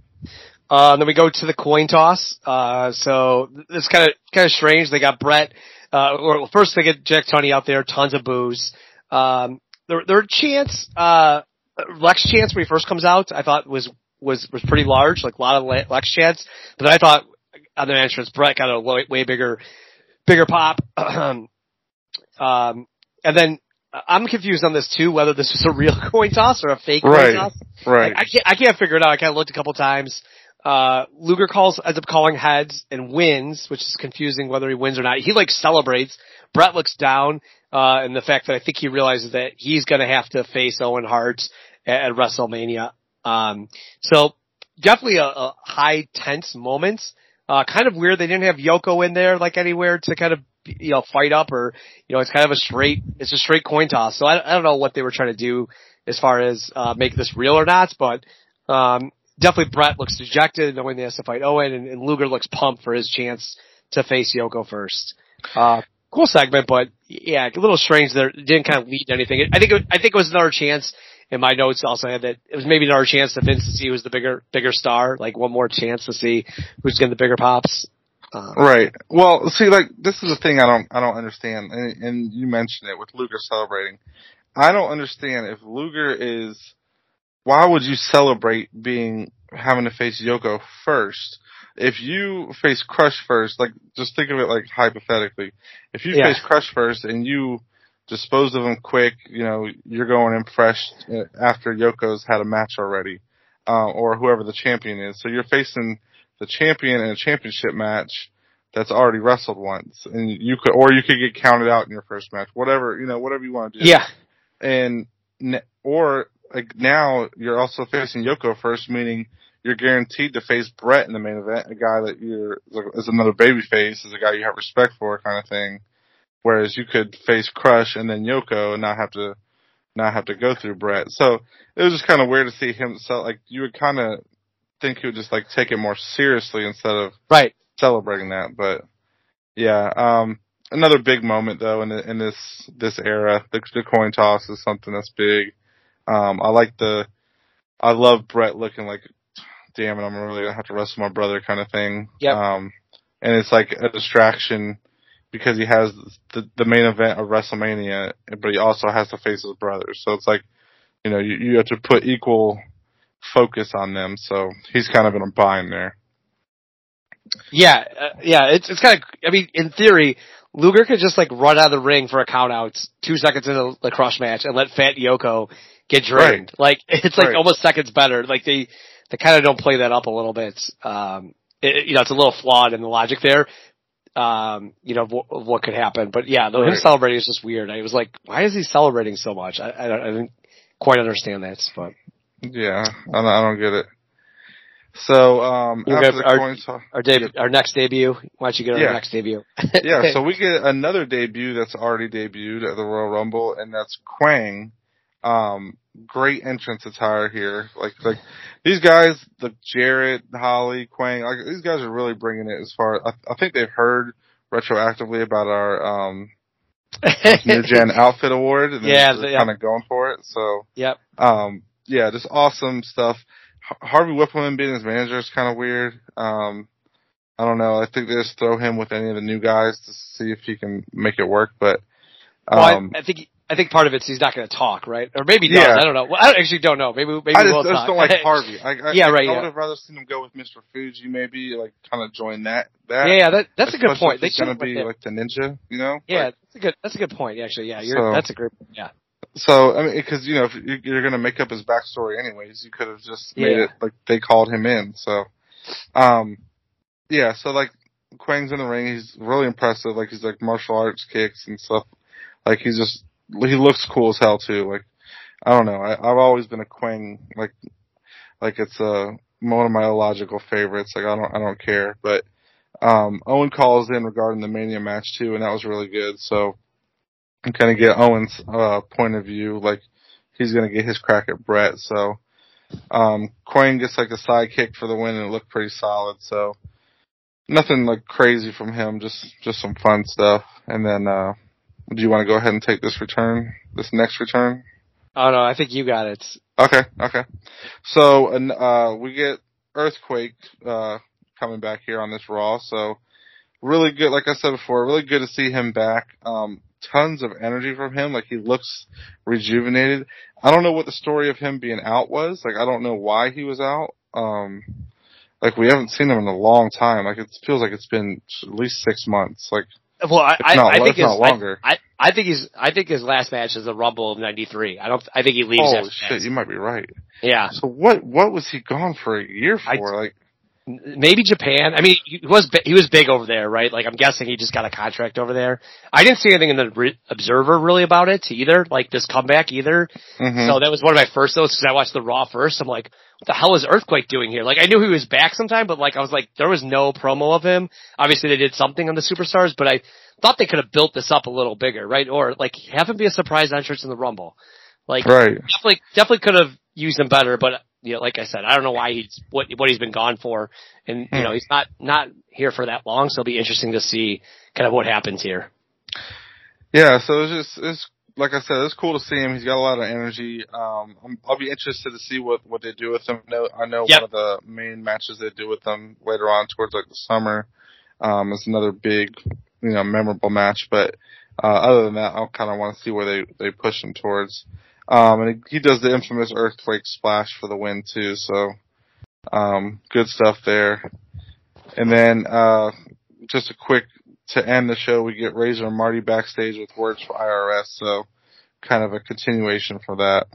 Uh, then we go to the coin toss. Uh, so it's kind of kind of strange. They got Bret. Uh, or first they get Jack Tunney out there, tons of booze. Um, their their chance, uh, Lex chance when he first comes out, I thought was was was pretty large, like a lot of Lex chance. But then I thought on the entrance, Bret got a way, way bigger bigger pop. um, and then I'm confused on this too, whether this was a real coin toss or a fake coin Right. toss. Right. Like, I can't I can't figure it out. I kind of looked a couple times. Uh, Luger calls ends up calling heads and wins, which is confusing whether he wins or not. He like celebrates. Bret looks down, uh, and the fact that I think he realizes that he's gonna have to face Owen Hart at, at WrestleMania. Um, so definitely a, a high tense moment. Uh, kind of weird they didn't have Yoko in there like anywhere to kind of you know fight up or you know it's kind of a straight it's a straight coin toss. So I, I don't know what they were trying to do as far as uh, make this real or not, but um, definitely Bret looks dejected knowing he has to fight Owen, and, and Luger looks pumped for his chance to face Yoko first. Uh, cool segment, but yeah, a little strange there. It didn't kind of lead to anything. I think it, I think it was another chance. In my notes, also had that it was maybe another chance to Vince to see who's the bigger bigger star, like one more chance to see who's getting the bigger pops. Uh, Right. Well, see, like this is the thing I don't I don't understand, and, and you mentioned it with Luger celebrating. I don't understand if Luger is. Why would you celebrate being having to face Yoko first? If you face Crush first, like just think of it like hypothetically. If you Yeah. face Crush first and you dispose of him quick, you know you're going in fresh uh, after Yoko's had a match already, uh, or whoever the champion is. So you're facing the champion in a championship match that's already wrestled once, and you could, or you could get counted out in your first match, whatever you know, whatever you want to do. yeah, and or like now you're also facing Yoko first, meaning you're guaranteed to face Bret in the main event, a guy that you're is another baby face, is a guy you have respect for, kind of thing. Whereas you could face Crush and then Yoko and not have to not have to go through Bret. So it was just kind of weird to see him. So like you would kind of think he would just like take it more seriously instead of right. celebrating that, but Yeah. Um, another big moment though in the, in this this era, the, the coin toss is something that's big. Um, I like the, I love Bret looking like, damn it, I'm really gonna have to wrestle my brother kind of thing. Yep. Um, and it's like a distraction because he has the the main event of WrestleMania, but he also has to face his brothers. So it's like, you know, you, you have to put equal focus on them. So he's kind of in a bind there. Yeah, uh, yeah, it's it's kind of. I mean, in theory, Luger could just like run out of the ring for a count out two seconds into the crush match and let Fat Yoko get drained. Like it's like Right. almost seconds better. Like they they kind of don't play that up a little bit. Um, it, you know, it's a little flawed in the logic there. Um, you know, of what, what could happen, but yeah, though him celebrating is just weird. I was like, why is he celebrating so much? I, I don't, I didn't quite understand that, but Yeah, I don't, I don't get it. So um, after the our- coin toss, our debut, our next debut. Why don't you get our Yeah. next debut? yeah, so we get another debut that's already debuted at the Royal Rumble, and that's Kwang. Um, great entrance attire here. Like, like these guys, the Jarrett, Holly, Kwang, like these guys are really bringing it as far. I, I think they've heard retroactively about our um New Gen Outfit Award, and Yeah, they're yeah. kind of going for it. So, Yep. um, yeah, just awesome stuff. Har- Harvey Wippleman being his manager is kind of weird. Um, I don't know. I think they just throw him with any of the new guys to see if he can make it work. But Well, um, I, I think I think part of it's he's not going to talk, right? Or maybe he does. Yeah. I don't know. Well, I don't- actually don't know. Maybe maybe I just, we'll I just don't like Harvey. I, I, Yeah, right, I yeah. would have rather seen him go with Mr. Fuji, maybe like kind of join that. That yeah, yeah, that, that's a good point. They he's gonna be like the ninja, you know? yeah, Like, that's a good that's a good point. Actually, yeah, you're, So- that's a great point. yeah. so I mean, because you know, if you- you're gonna make up his backstory anyways, you could have just made Yeah. it like they called him in. So, um, yeah. So like Kwang's in the ring. He's really impressive. Like he's like martial arts kicks and stuff. Like he's just he looks cool as hell too. Like I don't know. I, I've always been a Kwang like like it's uh one of my illogical favorites. Like I don't I don't care. But um Owen calls in regarding the Mania match too, and that was really good. So and kind of get Owen's uh point of view. Like he's gonna get his crack at Bret. So um Kwang gets like a sidekick for the win, and it looked pretty solid. So nothing like crazy from him. Just just some fun stuff. And then uh do you want to go ahead and take this return? This next return? Oh no, I think you got it. Okay, okay. So, uh, we get Earthquake, uh, coming back here on this Raw. So, really good, like I said before, really good to see him back. Um, tons of energy from him. Like he looks rejuvenated. I don't know what the story of him being out was. Like I don't know why he was out. Um, like we haven't seen him in a long time. Like it feels like it's been at least six months. Like Well, I, I, not- I think his, not longer. I, I, think he's I think his last match is the Rumble of '93. I don't. I think he leaves after shit, you might be right. Yeah, So what what was he gone for a year for? like maybe Japan. I mean, he was he was big over there, right? Like I'm guessing he just got a contract over there. I didn't see anything in the re- Observer really about it either, like this comeback either. mhm. So that was one of my first notes because I watched the Raw first. I'm like, the hell is Earthquake doing here? Like I knew he was back sometime, but like I was like, there was no promo of him. Obviously they did something on the Superstars, but I thought they could have built this up a little bigger, right? Or like have him be a surprise entrance in the Rumble. Like right. definitely definitely could have used him better, but you know, like I said, I don't know why he's what what he's been gone for, and you Hmm. know he's not not here for that long, so it'll be interesting to see kind of what happens here. Yeah, so it's just it's like I said, it's cool to see him. He's got a lot of energy. Um, I'm, I'll be interested to see what what they do with him. No, I know Yep. one of the main matches they do with him later on towards like the summer. Um, is another big, you know, memorable match. But uh, other than that, I kind of want to see where they they push him towards. Um, and he, he does the infamous earthquake splash for the win too. So, um, good stuff there. And then uh, just a quick to end the show, we get Razor and Marty backstage with words for IRS. So, kind of a continuation for that.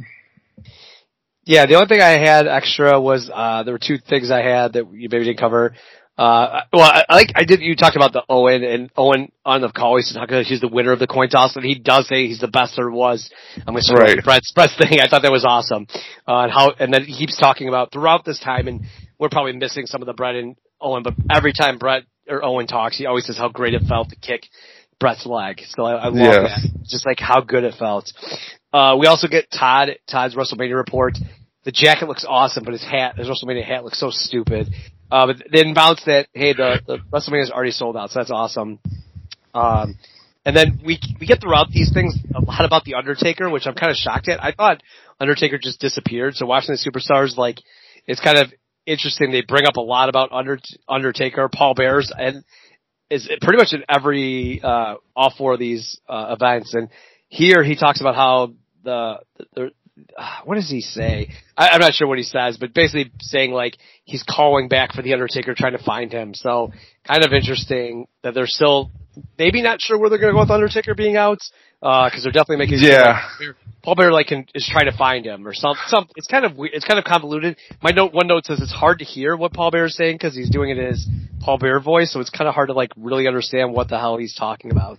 Yeah, the only thing I had extra was uh there were two things I had that you maybe didn't cover. Uh, well, I, I like I did. You talked about the Owen and Owen on the call. He said how he's the winner of the coin toss, and he does say he's the best there was. I'm going to right. Bret's Bret's thing. I thought that was awesome. Uh, and how and then he keeps talking about throughout this time, and we're probably missing some of the Bret and Owen, but every time Bret or Owen talks, he always says how great it felt to kick Bret's leg. So I, I love that. Just like how good it felt. Uh, we also get Todd, Todd's WrestleMania report. The jacket looks awesome, but his hat, his WrestleMania hat looks so stupid. Uh, but then bounce that, hey, the, the WrestleMania is already sold out, so that's awesome. Um, and then we we get throughout these things a lot about the Undertaker, which I'm kind of shocked at. I thought Undertaker just disappeared. So watching the superstars, like, it's kind of interesting. They bring up a lot about Under, Undertaker, Paul Bears, and is pretty much in every uh, all four of these uh, events. And here he talks about how the, the what does he say? I, I'm not sure what he says, but basically saying like he's calling back for the Undertaker, trying to find him. So kind of interesting that they're still maybe not sure where they're going to go with Undertaker being out Uh, because they're definitely making Yeah. Paul Bearer like can, is trying to find him or some some. It's kind of weird. It's kind of convoluted. My note one note says it's hard to hear what Paul Bearer is saying because he's doing it in his Paul Bearer voice, so it's kind of hard to like really understand what the hell he's talking about.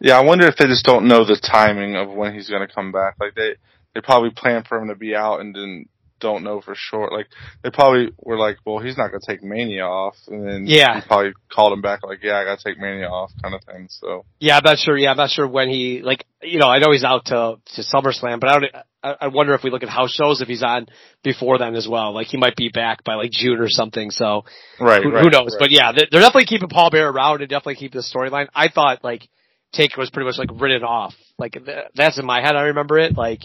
Yeah, I wonder if they just don't know the timing of when he's going to come back. Like they, they probably plan for him to be out and then don't know for sure. Like they probably were like, well, he's not going to take Mania off, and then Yeah. he probably called him back like, yeah, I got to take Mania off, kind of thing. So Yeah, I'm not sure. Yeah, I'm not sure when he like. You know, I know he's out to to SummerSlam, but I don't. I, I wonder if we look at house shows if he's on before then as well. Like he might be back by like June or something. So right, who, right, who knows? right. But yeah, they're, they're definitely keeping Paul Bearer around and definitely keep the storyline. I thought like Taker was pretty much like written off. Like th- that's in my head. I remember it like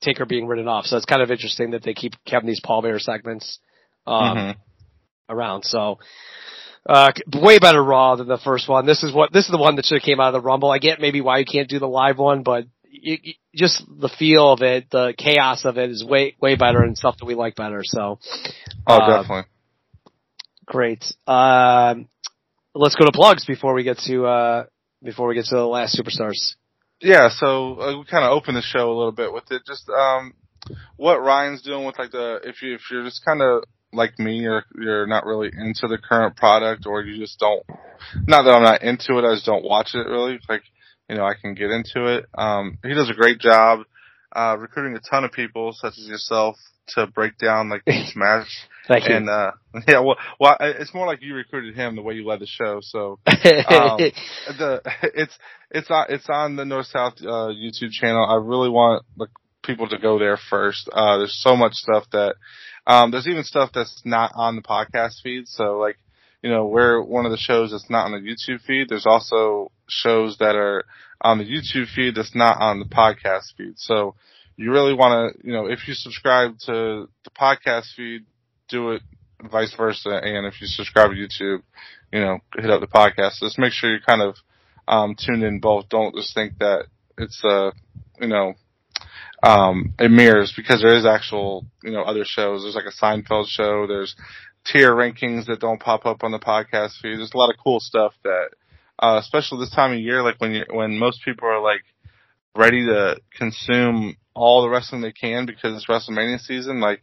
Taker being written off. So it's kind of interesting that they keep having these Paul Bearer segments um, Mhm. around. So. Uh, way better Raw than the first one. This is what this is the one that should have came out of the Rumble. I get maybe why you can't do the live one, but you, you, just the feel of it, the chaos of it is way way better and stuff that we like better. So oh, uh, definitely. Great. Um, let's go to plugs before we get to uh, before we get to the last superstars. Yeah, so uh, we kind of opened the show a little bit with it. Just um, what Ryan's doing with like the if you if you're just kind of like me, you're you're not really into the current product, or you just don't. Not that I'm not into it, I just don't watch it really. Like you know, I can get into it. Um, he does a great job uh, recruiting a ton of people, such as yourself, to break down like each match. Thank you. And uh, yeah, well, well, it's more like you recruited him the way you led the show. So um, the it's it's on it's on the North South uh, YouTube channel. I really want the people to go there first. Uh, there's so much stuff that um, there's even stuff that's not on the podcast feed. So like you know we're one of the shows that's not on the YouTube feed. There's also shows that are on the YouTube feed that's not on the podcast feed. So you really want to you know if you subscribe to the podcast feed, do it vice versa. And if you subscribe to YouTube, you know hit up the podcast. Just make sure you're kind of um, tuned in both. Don't just think that it's uh you know um it mirrors because there is actual you know other shows. There's like a Seinfeld show. There's tier rankings that don't pop up on the podcast feed. There's a lot of cool stuff that, uh, especially this time of year, like when you when most people are like ready to consume all the wrestling they can because it's WrestleMania season. Like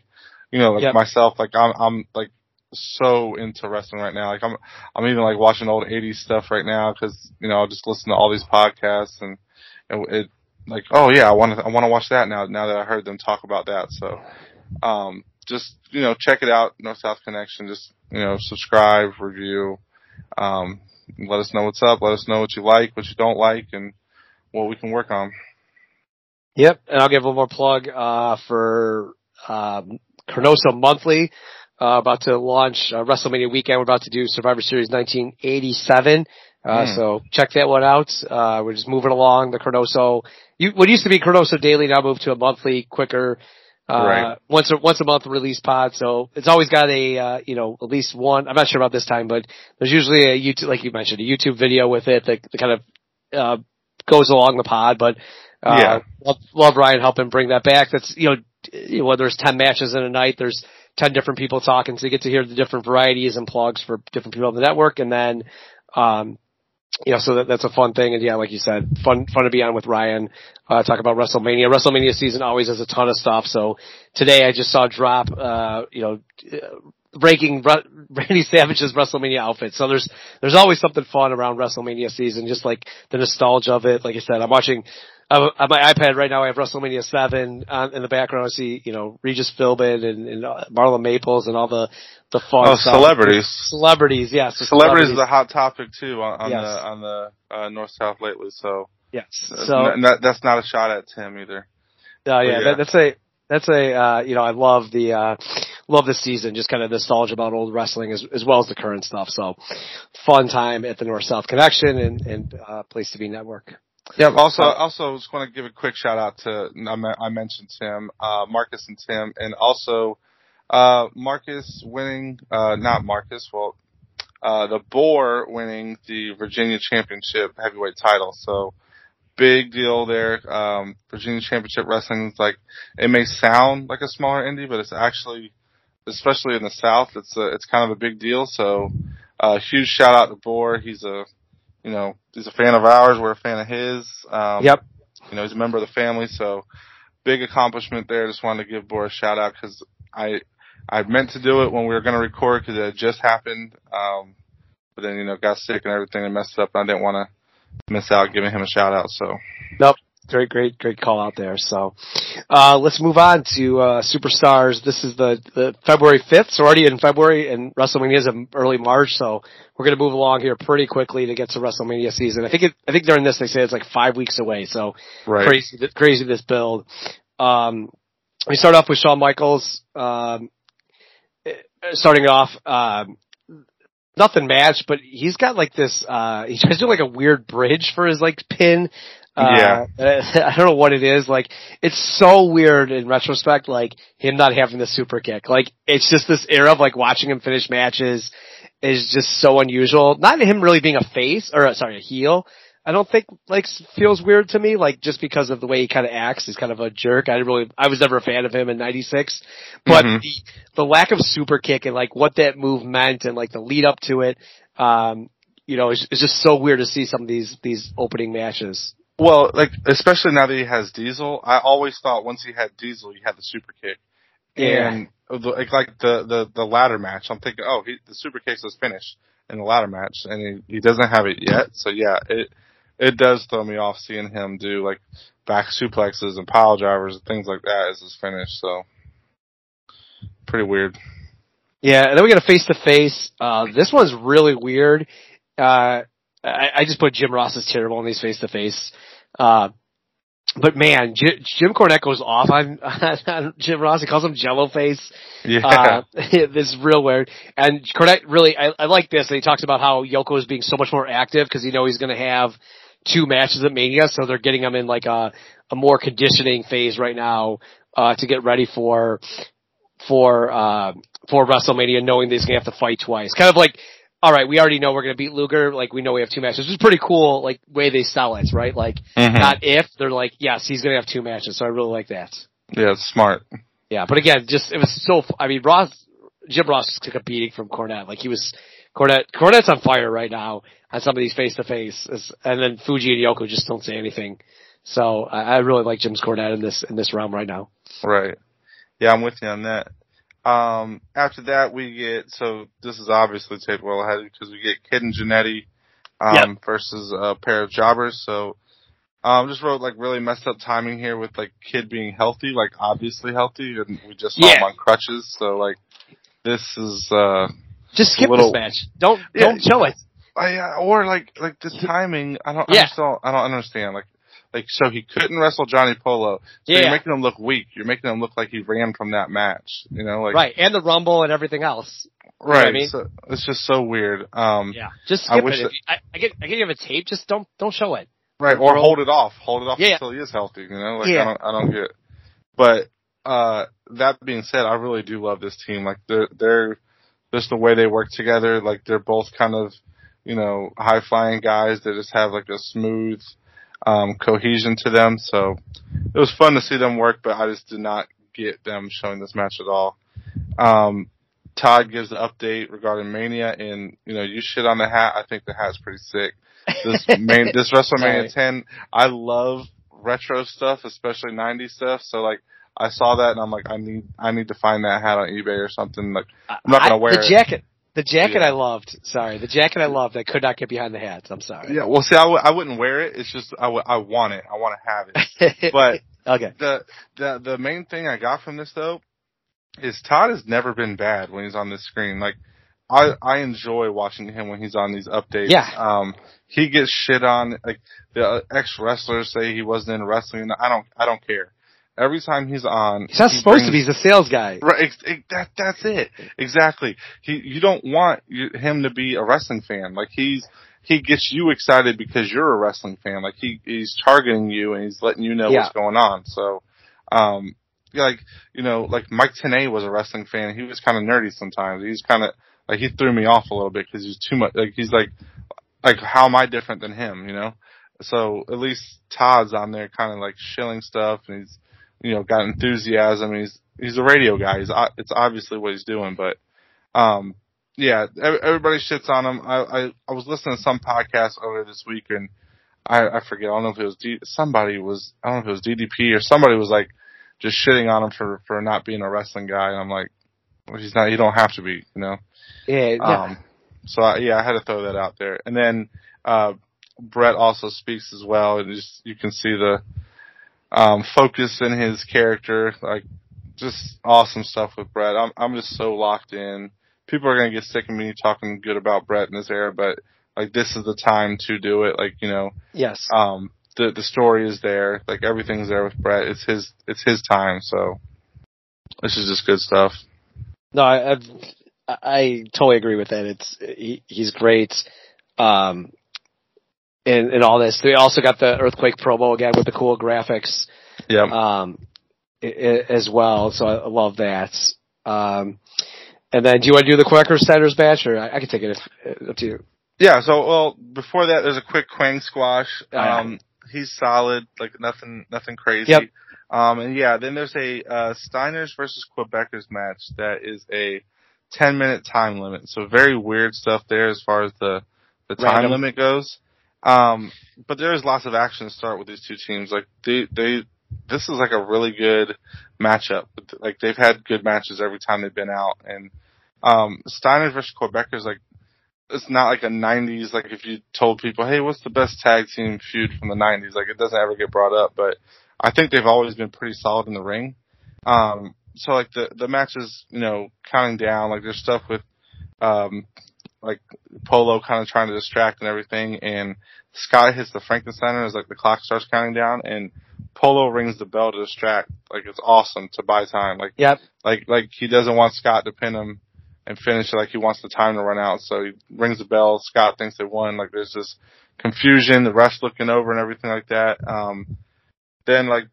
you know, like Yep. myself, like I'm I'm like so into wrestling right now. Like I'm I'm even like watching old '80s stuff right now because you know I'll just listen to all these podcasts and, and it like oh yeah I want to I want to watch that now now that I heard them talk about that. So um just you know check it out North South Connection. Just you know subscribe, review, um let us know what's up. Let us know what you like, what you don't like, and what we can work on. Yep, and I'll give one more plug uh, for um, Carnosa Monthly. Uh, about to launch uh, WrestleMania weekend. We're about to do Survivor Series 1987. Uh, Hmm. so check that one out. Uh, we're just moving along. The Carnoso, you, what used to be Carnoso Daily now moved to a monthly, quicker, uh, Right. once a, once a month release pod. So it's always got a, uh, you know, at least one, I'm not sure about this time, but there's usually a YouTube, like you mentioned, a YouTube video with it that, that kind of, uh, goes along the pod, but, uh, Yeah. love, love Ryan helping bring that back. That's, you know, whether it's 10 matches in a night, there's 10 different people talking, so you get to hear the different varieties and plugs for different people on the network, and then, um, you know, so that, that's a fun thing, and yeah, like you said, fun, fun to be on with Ryan, uh, talk about WrestleMania. WrestleMania season always has a ton of stuff, so today I just saw drop, uh, you know, uh, breaking Ra- Randy Savage's WrestleMania outfit. So there's there's always something fun around WrestleMania season, just like the nostalgia of it. Like I said, I'm watching uh, on my iPad right now. I have WrestleMania seven on, in the background. I see you know Regis Philbin and, and uh, Marla Maples and all the the fun Oh, celebrities. Celebrities, yes. the Celebrities is a hot topic too on, on Yes. the on the uh, North South lately. So, yes. uh, So n- that, that's not a shot at Tim either. Oh yeah, yeah. That, that's a that's a uh, you know I love the uh, love this season. Just kind of nostalgia about old wrestling as as well as the current stuff. So fun time at the North South Connection and and uh, Place to Be Network. Yeah. Also, also just want to give a quick shout out to I I mentioned Tim, uh, Marcus and Tim, and also uh, Marcus winning, uh, not Marcus, well, uh, the Boar winning the Virginia Championship heavyweight title. So big deal there. Um, Virginia Championship Wrestling is like it may sound like a smaller indie, but it's actually, especially in the South, it's a, it's kind of a big deal. So uh, huge shout out to Boar. He's a you know, he's a fan of ours. We're a fan of his. Um, Yep. You know, he's a member of the family. So big accomplishment there. Just wanted to give Boris a shout out because I, I meant to do it when we were going to record because it had just happened. Um, but then, you know, got sick and everything and messed up. And I didn't want to miss out giving him a shout out. So Nope. Great, great, great call out there. So, uh, let's move on to, uh, Superstars. This is the, the February 5th. So already in February and WrestleMania is in early March. So we're going to move along here pretty quickly to get to WrestleMania season. I think it, I think during this they say it's like five weeks away. So right. crazy, crazy this build. Um, we start off with Shawn Michaels, um, eh, starting off, um, nothing match, but he's got like this, uh, he tries to do like a weird bridge for his like pin. Uh, I don't know what it is. Like, it's so weird in retrospect, like him not having the super kick. Like, it's just this era of like watching him finish matches is just so unusual. Not him really being a face, or uh, sorry, a heel. I don't think like feels weird to me, like just because of the way he kind of acts. He's kind of a jerk. I really, I was never a fan of him in '96, but Mhm. the the lack of super kick and like what that move meant and like the lead up to it, um, you know, it's, it's just so weird to see some of these these opening matches. Well, like especially now that he has Diesel, I always thought once he had Diesel, he had the super kick. Yeah. And like, like the the the ladder match, I'm thinking, oh, he, the super kick was finished in the ladder match, and he, he doesn't have it yet. So yeah, it it does throw me off seeing him do like back suplexes and pile drivers and things like that as his finish. So pretty weird. Yeah, and then we got a face to face. Uh, this one's really weird. Uh, I, I just put Jim Ross is terrible in these face to face. Uh, but man, J- Jim Cornette goes off on, on Jim Ross. He calls him Jello Face. Yeah. Uh, this is real weird. And Cornette really, I, I like this. And he talks about how Yoko is being so much more active because you know he's going to have two matches at Mania, so they're getting him in like a a more conditioning phase right now uh, to get ready for for uh, for WrestleMania, knowing that he's going to have to fight twice. Kind of like. All right, we already know we're gonna beat Luger. Like we know we have two matches. It's pretty cool, like way they sell it, right? Like Mhm. not if they're like, yes, he's gonna have two matches. So I really like that. yeah, it's smart. Yeah, but again, just it was so. I mean, Ross, Jim Ross took a beating from Cornette. Like he was Cornette. Cornette's on fire right now on some of these face to face, and then Fuji and Yoko just don't say anything. So I, I really like Jim's Cornette in this in this realm right now. Right. Yeah, I'm with you on that. Um, after that, we get so this is obviously taped well ahead because we get Kid and Jannetty um, versus a pair of jobbers. So, um, just wrote like really messed up timing here with like Kid being healthy, like obviously healthy, and we just saw him on crutches. So like, this is uh, Just skip Little- this match. Don't Yeah. don't show it. I, uh, or like like the timing. I don't. Yeah. I just don't. I don't understand. Like. Like so, he couldn't wrestle Johnny Polo. So Yeah. you're making him look weak. You're making him look like he ran from that match. You know, like right, and the Rumble and everything else. Right. I mean? So it's just so weird. Um, Yeah, just I skip wish it. That- I, I get I get you have a tape. Just don't don't show it. right. Or hold it off. Hold it off Yeah. until he is healthy. You know, like Yeah. I don't, I don't get. But uh, that being said, I really do love this team. Like they're they're just the way they work together. Like they're both kind of you know high flying guys that just have like a smooth um, cohesion to them. So it was fun to see them work, but I just did not get them showing this match at all. Um, Todd gives an update regarding Mania, and you know, you shit on the hat. I think the hat's pretty sick. This main, this WrestleMania Sorry. 10, I love retro stuff, especially 90s stuff. So like, I saw that and I'm like, I need, I need to find that hat on eBay or something. Like, I'm not gonna I- wear the it. jacket. The jacket Yeah. I loved. Sorry, the jacket I loved. I could not get behind the hats. I'm sorry. yeah, well, see, I w- I wouldn't wear it. It's just I, w- I want it. I want to have it. But okay. the the the main thing I got from this though is Todd has never been bad when he's on this screen. Like I I enjoy watching him when he's on these updates. Yeah. Um he gets shit on like the ex wrestlers say he wasn't in wrestling. I don't I don't care. Every time he's on, He's not he supposed to be. brings- He's a sales guy. Right, ex- ex- that that's it. Exactly. He you don't want you, him to be a wrestling fan. Like he's he gets you excited because you're a wrestling fan. Like he he's targeting you and he's letting you know Yeah. what's going on. So, um, like you know, like Mike Tenay was a wrestling fan. He was kind of nerdy sometimes. He's kind of like he threw me off a little bit because he's too much. Like he's like like how am I different than him? You know. So at least Todd's on there, kind of like shilling stuff, and he's you know got enthusiasm. He's he's a radio guy. He's it's obviously what he's doing, but um, yeah, everybody shits on him. I I, I was listening to some podcast earlier this week, and I I forget. I don't know if it was D, somebody was I don't know if it was DDP or somebody was like just shitting on him for for not being a wrestling guy. And I'm like, well, he's not. You don't have to be, you know. Yeah. no. Um, so I, yeah, I had to throw that out there. And then uh, Bret also speaks as well, and just you can see the um, focus in his character, like just awesome stuff with Bret. I'm I'm just so locked in. People are gonna get sick of me talking good about Bret in this era, but like this is the time to do it. Like you know, yes. um, the the story is there, like everything's there with Bret. It's his it's his time, so this is just good stuff. No, I, I've, I totally agree with that. It's he, he's great, um, in in all this. They also got the earthquake promo again with the cool graphics, Yeah. um, as well. So I love that. Um, and then do you want to do the Quebecers match, or I, I can take it if up to you. Yeah, so well before that there's a quick Kwang squash. Um he's solid, like nothing nothing crazy. Yep. Um and yeah, then there's a uh Steiners versus Quebecers match that is a ten minute time limit. So very weird stuff there as far as the the time Random. limit goes. Um but there's lots of action to start with these two teams. Like they they this is like a really good matchup. Like they've had good matches every time they've been out and um Steiners versus is like it's not like a 90s, like if you told people, hey, what's the best tag team feud from the 90s? Like it doesn't ever get brought up, but I think they've always been pretty solid in the ring. Um, so like the, the matches, you know, counting down, like there's stuff with, um, like Polo kind of trying to distract and everything and Sky hits the Frankensteiner as like the clock starts counting down and Polo rings the bell to distract. Like it's awesome to buy time. Like Yep. like like he doesn't want Scott to pin him and finish it like he wants the time to run out. So he rings the bell. Scott thinks they won. Like there's this confusion, the refs looking over and everything like that. Um, then like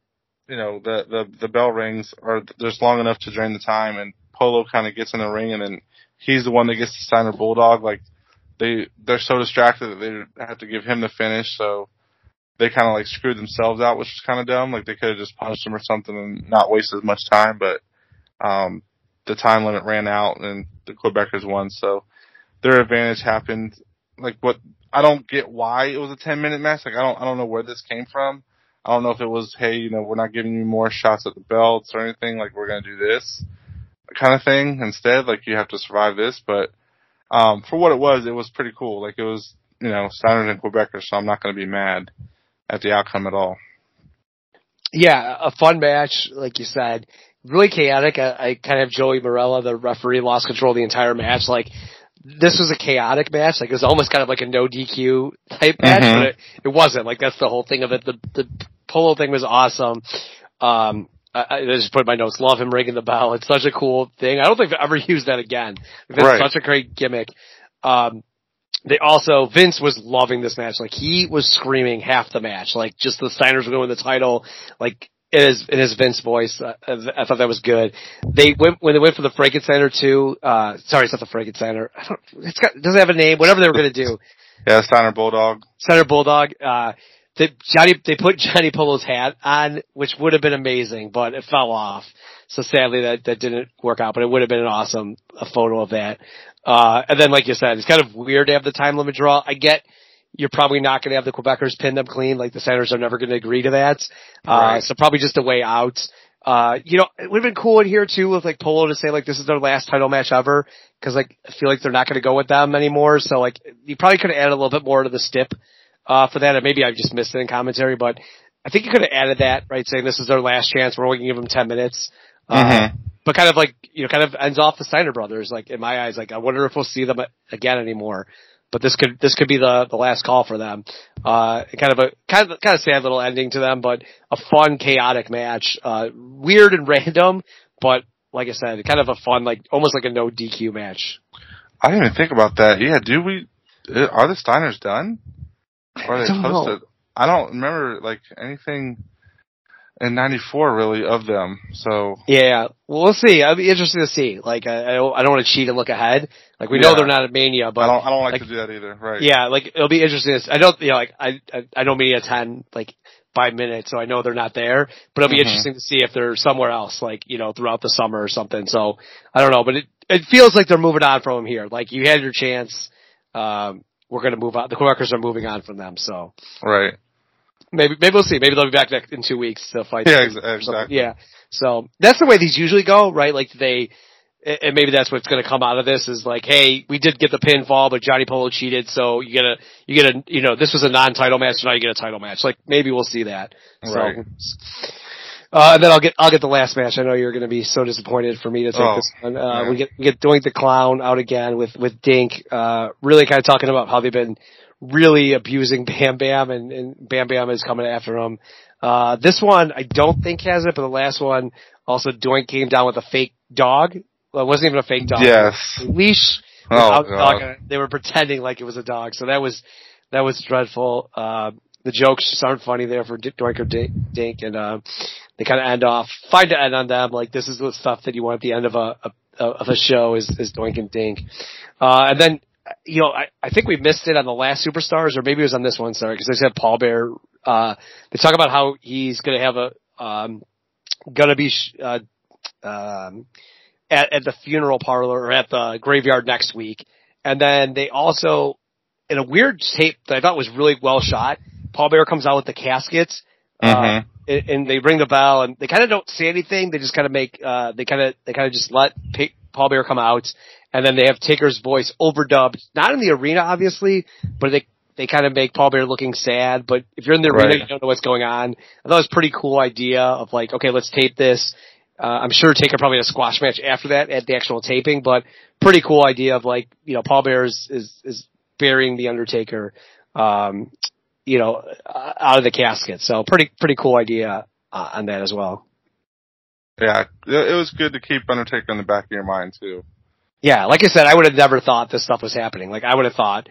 you know the the the bell rings or there's long enough to drain the time and Polo kind of gets in the ring and then he's the one that gets to sign a bulldog. Like they they're so distracted that they have to give him the finish. So they kind of like screwed themselves out, which is kind of dumb. Like they could have just punched him or something and not wasted as much time, but um, the time limit ran out and the Quebecers won. So their advantage happened. Like what I don't get why it was a 10 minute match. Like I don't I don't know where this came from. I don't know if it was hey you know we're not giving you more shots at the belts or anything. Like we're gonna do this kind of thing instead. Like you have to survive this, but um, for what it was, it was pretty cool. Like it was you know Steiners and Quebecers, so I'm not gonna be mad at the outcome at all. Yeah, a fun match, like you said. Really chaotic. I, I kind of Joey Marella, the referee, lost control the entire match. Like, this was a chaotic match. Like, it was almost kind of like a no DQ type match, Mhm. but it, it wasn't. Like, that's the whole thing of it. The, the polo thing was awesome. Um, I, I just put in my notes, love him ringing the bell. It's such a cool thing. I don't think I've ever used that again. That's Right. such a great gimmick. Um, they also Vince was loving this match. Like he was screaming half the match. Like just the Steiners were going to win the title. Like in his in his Vince voice. I, I thought that was good. They went when they went for the Frankensteiner too. Uh, sorry, it's not the Frankensteiner. I don't. It's got it doesn't have a name. Whatever they were going to do. Yeah, Steiner Bulldog. Steiner Bulldog. Uh, they, Johnny, they put Johnny Polo's hat on, which would have been amazing, but it fell off. So sadly that, that didn't work out, but it would have been an awesome a photo of that. Uh, and then like you said, it's kind of weird to have the time limit draw. I get you're probably not going to have the Quebecers pin them clean. Like the Steiners are never going to agree to that. Uh, so probably just a way out. Uh, you know, it would have been cool in here too with like Polo to say like this is their last title match ever. Cause like I feel like they're not going to go with them anymore. So like you probably could have added a little bit more to the stip, uh, for that. And maybe I just missed it in commentary, but I think you could have added that, right? Saying this is their last chance. We're only going to give them 10 minutes. Uh, Mhm. but kind of like, you know, kind of ends off the Steiner brothers. Like in my eyes, like I wonder if we'll see them again anymore. But this could, this could be the, the last call for them. Uh, kind of a kind of kind of sad little ending to them, but a fun, chaotic match. Uh, weird and random, but like I said, kind of a fun, like almost like a no DQ match. I didn't even think about that. Yeah, do we? uh, Are the Steiners done? Or they don't close know. I don't remember like anything in '94 really of them. So Yeah, well, we'll see. I'd be interested to see. Like, I, I don't, don't want to cheat and look ahead. Like, we know they're not at Mania, but I don't. I don't like, like- to do that either. Right. yeah, like it'll be interesting. to- I don't, you know, like I, I, I know Mania ten like five minutes, so I know they're not there. But it'll be Mhm. interesting to see if they're somewhere else, like you know, throughout the summer or something. So I don't know, but it it feels like they're moving on from here. Like you had your chance. Um, we're gonna move on. The Quebecers are moving on from them, so Right. maybe maybe we'll see. Maybe they'll be back next, in two weeks to fight. Yeah. them Ex- or something. exactly. Yeah. So that's the way these usually go, right? Like they, and maybe that's what's going to come out of this is like, hey, we did get the pinfall, but Johnny Polo cheated, so you get a, you get a, you know, this was a non-title match, so now you get a title match. Like maybe we'll see that. So, Right. Uh, and then I'll get, I'll get the last match. I know you're going to be so disappointed for me to take Oh, this one. Uh, we get, we get Doink the Clown out again with, with Dink, uh, really kind of talking about how they've been really abusing Bam Bam and, and Bam Bam is coming after him. Uh, this one I don't think has it, but the last one also Doink came down with a fake dog. Well, it wasn't even a fake dog. Yes. Leash. Oh. They were pretending like it was a dog, so that was that was dreadful. Uh, the jokes just aren't funny there for Doink or Dink, and uh, they kind of end off fine to end on them. Like this is the stuff that you want at the end of a, a of a show is is and Dink, uh, and then you know I, I think we missed it on the last Superstars, or maybe it was on this one. Sorry, because they said Paul Bearer. Uh, they talk about how he's going to have a um, gonna be sh- uh, um, at, at the funeral parlor or at the graveyard next week. And then they also, in a weird tape that I thought was really well shot, Paul Bearer comes out with the caskets, uh, Mhm. and, and they ring the bell and they kind of don't say anything. They just kind of make, uh, they kind of, they kind of just let Pa- Paul Bearer come out and then they have Taker's voice overdubbed, not in the arena obviously, but they, they kind of make Paul Bearer looking sad, but if you're in the arena, Right. you don't know what's going on. I thought it was a pretty cool idea of like, okay, let's tape this. Uh, I'm sure Taker probably had a squash match after that at the actual taping, but pretty cool idea of like, you know, Paul Bearer is, is, is burying the Undertaker, um, you know, uh, out of the casket. So pretty, pretty cool idea uh, on that as well. Yeah. It, was good to keep Undertaker in the back of your mind too. Yeah, like I said, I would have never thought this stuff was happening. Like I would have thought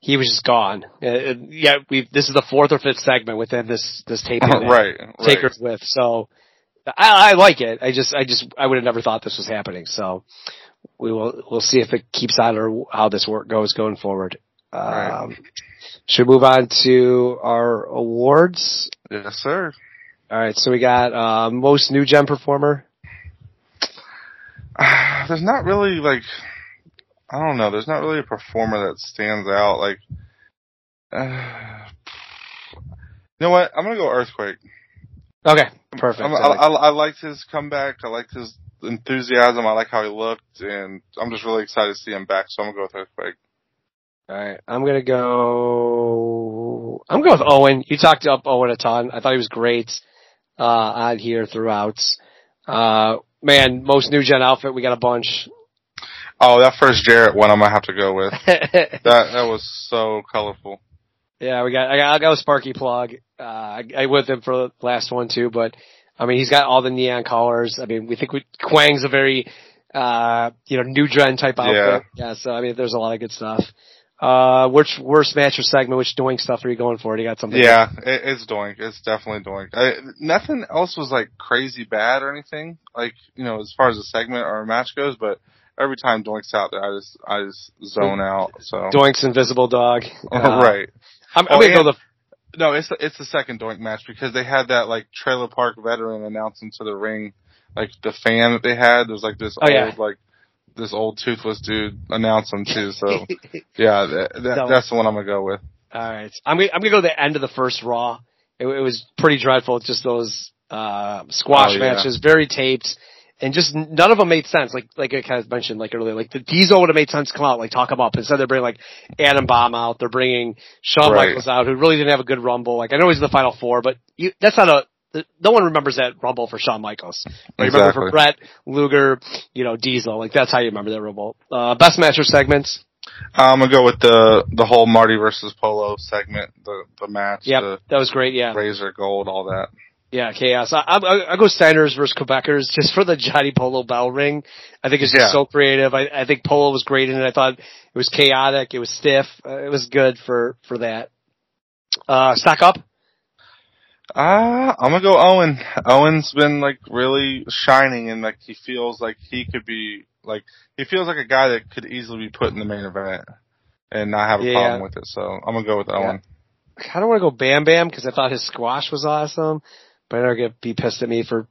he was just gone. Uh, uh, yeah, we this is the fourth or fifth segment within this this that right. Right. Taker's with. So I, I like it. I just I just I would have never thought this was happening. So we will we'll see if it keeps on or how this work goes going forward. Right. Should we move on to our awards. Yes, sir. All right, so we got uh, most new gen performer. There's not really like, I don't know. There's not really a performer that stands out. Like, uh, you know what? I'm gonna go Earthquake. Okay, perfect. I'm, I, I, I liked his comeback. I liked his enthusiasm. I like how he looked, and I'm just really excited to see him back. So I'm gonna go with Earthquake. All right, I'm gonna go. I'm going with Owen. You talked up Owen a ton. I thought he was great uh, on here throughout. Uh, man, most new gen outfit. We got a bunch. Oh, that first Jarrett one, I'm gonna have to go with. That that was so colorful. yeah, we got. I got. I got a Sparky plug. Uh, I, I with him for the last one too, but I mean, he's got all the neon colors. I mean, we think we, Kwang's a very, uh, you know, new gen type outfit. Yeah. So I mean, there's a lot of good stuff. Uh, which worst match or segment? Which doing stuff are you going for? Do you got something? Yeah, it, it's Doink. It's definitely Doink. I, nothing else was like crazy bad or anything. Like you know, as far as a segment or a match goes, but every time Doink's out there, I just I just zone out. So Doink's Invisible Dog. Uh, right. I'm, I'm Oh, gonna go the. No, it's the, it's the second Doink match because they had that like trailer park veteran announcing to the ring, like the fan that they had. There's like this Oh, old yeah. like this old toothless dude announcing too. So yeah, that, that, that's the one I'm gonna go with. All right, I'm gonna, I'm gonna go to the end of the first Raw. It, it was pretty dreadful. Just those uh, squash Oh, yeah. matches, very taped, and just none of them made sense. Like like I kind of mentioned like earlier, like the Diesel would have made sense to come out like talk them up. Instead, they're bringing like Adam Bomb out. They're bringing Shawn Right. Michaels out, who really didn't have a good Rumble. Like I know he's in the Final Four, but you, that's not a no one remembers that Rumble for Shawn Michaels. But you remember for Bret, Luger, you know, Diesel. Like that's how you remember that Rumble. Uh, best match or segments. I'm gonna go with the the whole Marty versus Polo segment, the the match, Yeah, that was great. Yeah, Razor Gold, all that. yeah, chaos. I, I, I go Steiners versus Quebecers just for the Johnny Polo bell ring. I think it's just Yeah. so creative. I, I think Polo was great in it. I thought it was chaotic. It was stiff. Uh, it was good for for that. Uh, stock up. Uh, I'm gonna go Owen. Owen's been like really shining and like he feels like he could be like he feels like a guy that could easily be put in the main event and not have a Yeah. problem with it. So I'm gonna go with Owen. I don't want to go Bam Bam because I thought his squash was awesome, but I don't get be pissed at me for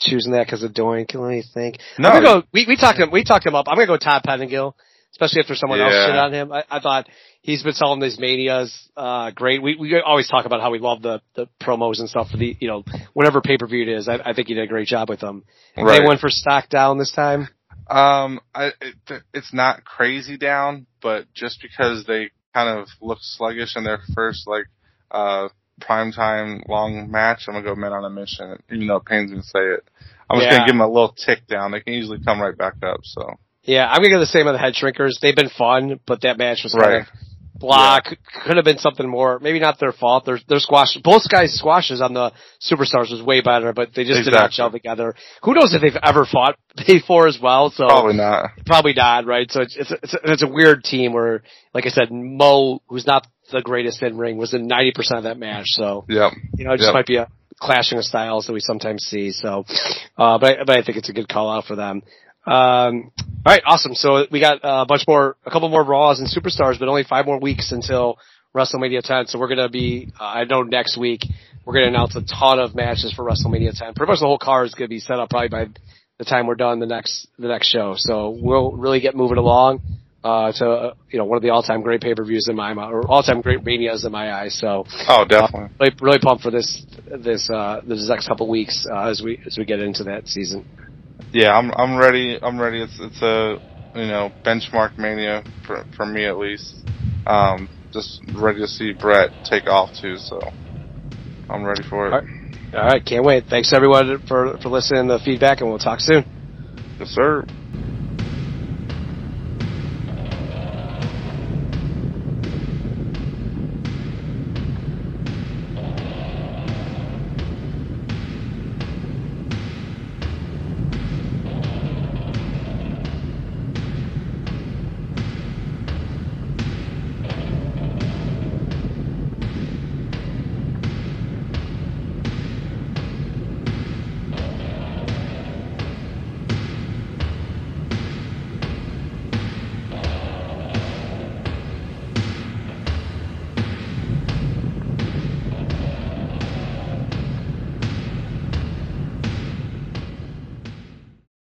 choosing that because of Doink. Let me think. No, go. We we talked him. We talked him up. I'm gonna go Todd Pettingill, especially after someone else Yeah. shit on him. I, I thought he's been selling these manias. Uh, great. We we always talk about how we love the the promos and stuff for the you know whatever pay per view it is. I, I think he did a great job with them. Right. went for stock down this time? Um, I it, it's not crazy down, but just because they kind of look sluggish in their first like uh prime time long match, I'm gonna go men on a mission. Even though it pains me to say it, I'm just Yeah. gonna give them a little tick down. They can easily come right back up. So Yeah, I'm gonna go the same on the head shrinkers. They've been fun, but that match was kind Right. of blah. Could, could have been something more. Maybe not their fault. Their their squash, both guys' squashes on the superstars was way better, but they just did not Exactly. gel together. Who knows if they've ever fought before as well? So probably not. probably not, right? So it's it's a, it's a, it's a weird team where, like I said, Mo, who's not the greatest in ring, was in 90% of that match. So yeah, you know, it just Yep. might be a clashing of styles that we sometimes see. So, uh, but, but I think it's a good call out for them. Um, all right, awesome. So we got uh, a bunch more, a couple more Raws and Superstars, but only five more weeks until WrestleMania 10. So we're gonna be, uh, I know next week we're gonna announce a ton of matches for WrestleMania 10. Pretty much the whole card is gonna be set up probably by the time we're done the next the next show. So we'll really get moving along uh, to uh, you know one of the all time great pay per views in my mi- or all time great manias in my eyes. So Oh, definitely. really, really pumped for this this uh this next couple weeks uh, as we as we get into that season. Yeah, I'm I'm ready. I'm ready. It's it's a you know benchmark mania for for me at least. Um, just ready to see Bret take off too. So I'm ready for it. All right. All right, can't wait. Thanks everyone for for listening to the feedback, and we'll talk soon. Yes, sir.